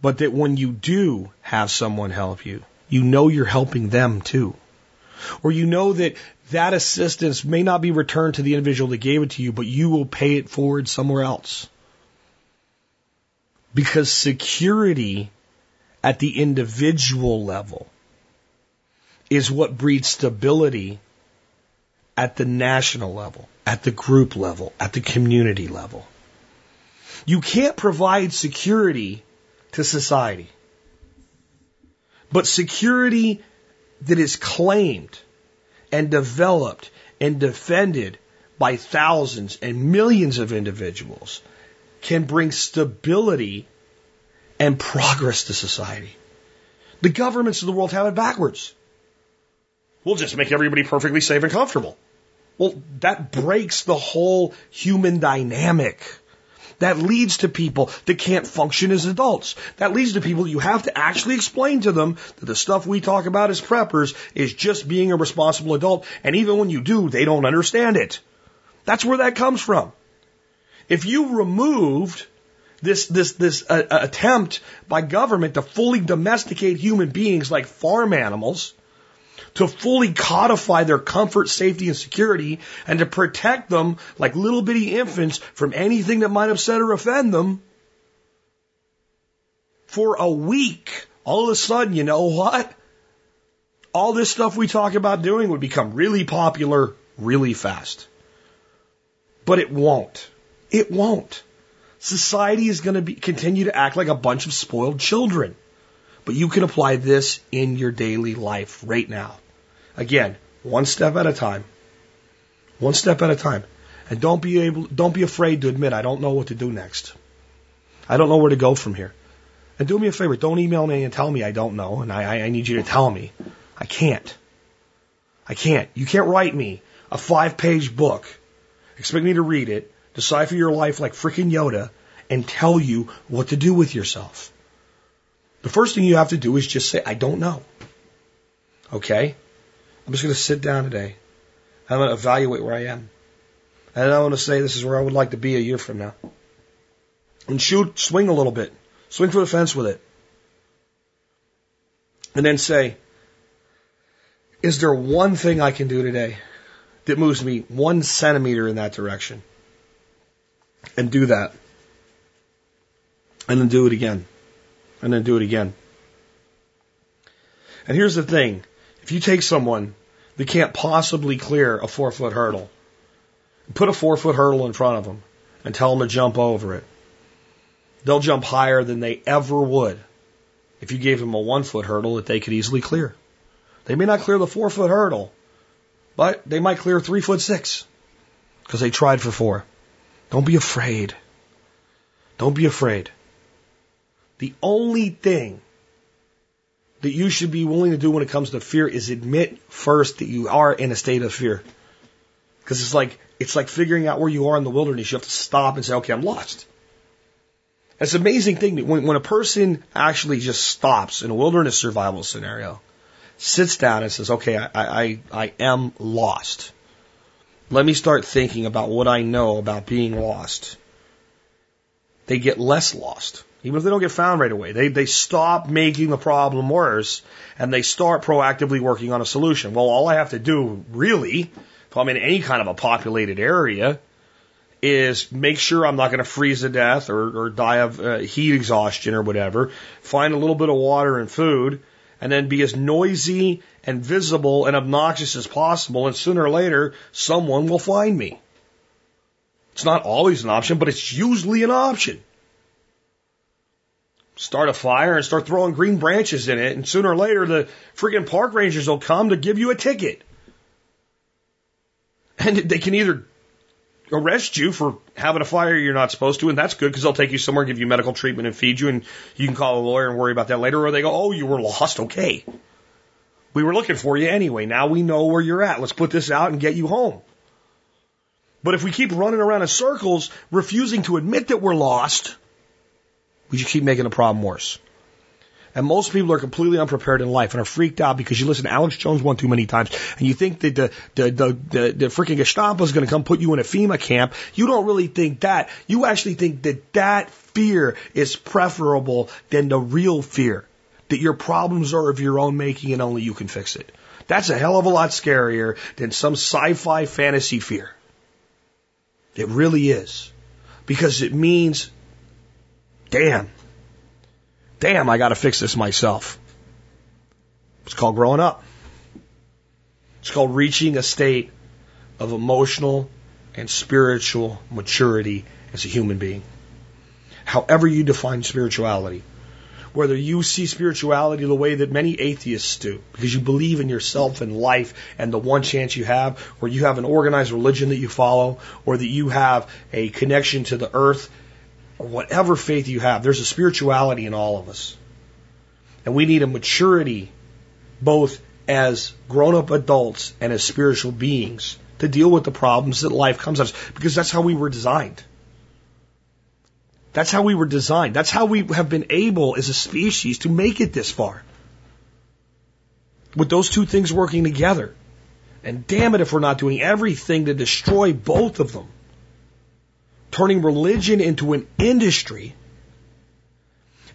but that when you do have someone help you, you know you're helping them too. Or you know that that assistance may not be returned to the individual that gave it to you, but you will pay it forward somewhere else. Because security at the individual level is what breeds stability at the national level, at the group level, at the community level. You can't provide security to society. But security that is claimed and developed and defended by thousands and millions of individuals can bring stability and progress to society. The governments of the world have it backwards. We'll just make everybody perfectly safe and comfortable. Well, that breaks the whole human dynamic. That leads to people that can't function as adults. That leads to people you have to actually explain to them that the stuff we talk about as preppers is just being a responsible adult. And even when you do, they don't understand it. That's where that comes from. If you removed this this this uh, uh attempt by government to fully domesticate human beings like farm animals, to fully codify their comfort, safety, and security, and to protect them like little bitty infants from anything that might upset or offend them. For a week, all of a sudden, you know what? All this stuff we talk about doing would become really popular really fast. But it won't. It won't. Society is going to be, continue to act like a bunch of spoiled children. But you can apply this in your daily life right now. Again, one step at a time. One step at a time. And don't be able, don't be afraid to admit I don't know what to do next. I don't know where to go from here. And do me a favor, don't email me and tell me I don't know, and I, I need you to tell me. I can't. I can't. You can't write me a five page book, expect me to read it, decipher your life like freaking Yoda, and tell you what to do with yourself. The first thing you have to do is just say, I don't know. Okay? I'm just going to sit down today. I'm going to evaluate where I am. And I want to say this is where I would like to be a year from now. And shoot, swing a little bit. Swing for the fence with it. And then say, is there one thing I can do today that moves me one centimeter in that direction? And do that. And then do it again. And then do it again. And here's the thing if you take someone that can't possibly clear a four foot hurdle, put a four foot hurdle in front of them and tell them to jump over it, they'll jump higher than they ever would if you gave them a one foot hurdle that they could easily clear. They may not clear the four foot hurdle, but they might clear three foot six because they tried for four. Don't be afraid. Don't be afraid. The only thing that you should be willing to do when it comes to fear is admit first that you are in a state of fear. Because it's like it's like figuring out where you are in the wilderness. You have to stop and say, "Okay, I'm lost." It's an amazing thing that when, when a person actually just stops in a wilderness survival scenario, sits down and says, "Okay, I, I, I am lost. Let me start thinking about what I know about being lost." They get less lost. Even if they don't get found right away, they, they stop making the problem worse and they start proactively working on a solution. Well, all I have to do really, if I'm in any kind of a populated area, is make sure I'm not going to freeze to death or, or die of uh, heat exhaustion or whatever. Find a little bit of water and food, and then be as noisy and visible and obnoxious as possible. And sooner or later, someone will find me. It's not always an option, but it's usually an option start a fire and start throwing green branches in it, and sooner or later the freaking park rangers will come to give you a ticket. And they can either arrest you for having a fire you're not supposed to, and that's good because they'll take you somewhere, give you medical treatment, and feed you, and you can call a lawyer and worry about that later. Or they go, "Oh, you were lost. Okay, we were looking for you anyway. Now we know where you're at. Let's put this out and get you home." But if we keep running around in circles, refusing to admit that we're lost, we just keep making the problem worse. And most people are completely unprepared in life and are freaked out because you listen to Alex Jones one too many times and you think that the, the, the, the, the freaking Gestapo is going to come put you in a FEMA camp. You don't really think that. You actually think that that fear is preferable than the real fear. That your problems are of your own making and only you can fix it. That's a hell of a lot scarier than some sci-fi fantasy fear. It really is. Because it means, damn, damn, I got to fix this myself. It's called growing up. It's called reaching a state of emotional and spiritual maturity as a human being. However you define spirituality, whether you see spirituality the way that many atheists do, because you believe in yourself and life and the one chance you have, or you have an organized religion that you follow, or that you have a connection to the earth, or whatever faith you have, there's a spirituality in all of us. And we need a maturity, both as grown up adults and as spiritual beings, to deal with the problems that life comes at us, because that's how we were designed. That's how we were designed. That's how we have been able as a species to make it this far. With those two things working together. And damn it if we're not doing everything to destroy both of them. Turning religion into an industry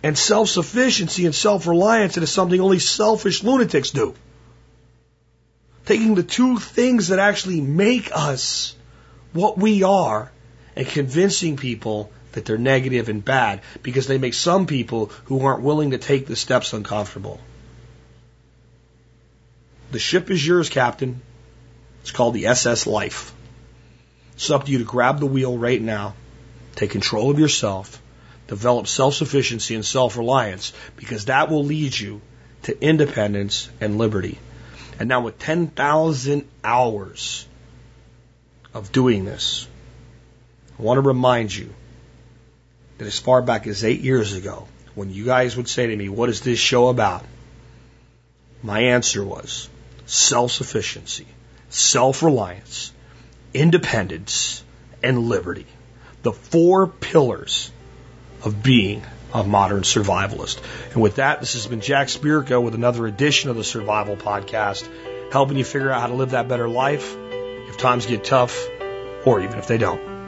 and self sufficiency and self reliance into something only selfish lunatics do. Taking the two things that actually make us what we are and convincing people that they're negative and bad because they make some people who aren't willing to take the steps uncomfortable. The ship is yours, Captain. It's called the SS Life. It's up to you to grab the wheel right now, take control of yourself, develop self sufficiency and self reliance because that will lead you to independence and liberty. And now, with 10,000 hours of doing this, I want to remind you that as far back as eight years ago, when you guys would say to me, What is this show about? My answer was self sufficiency, self reliance, independence, and liberty. The four pillars of being a modern survivalist. And with that, this has been Jack Spirko with another edition of the Survival Podcast, helping you figure out how to live that better life if times get tough or even if they don't.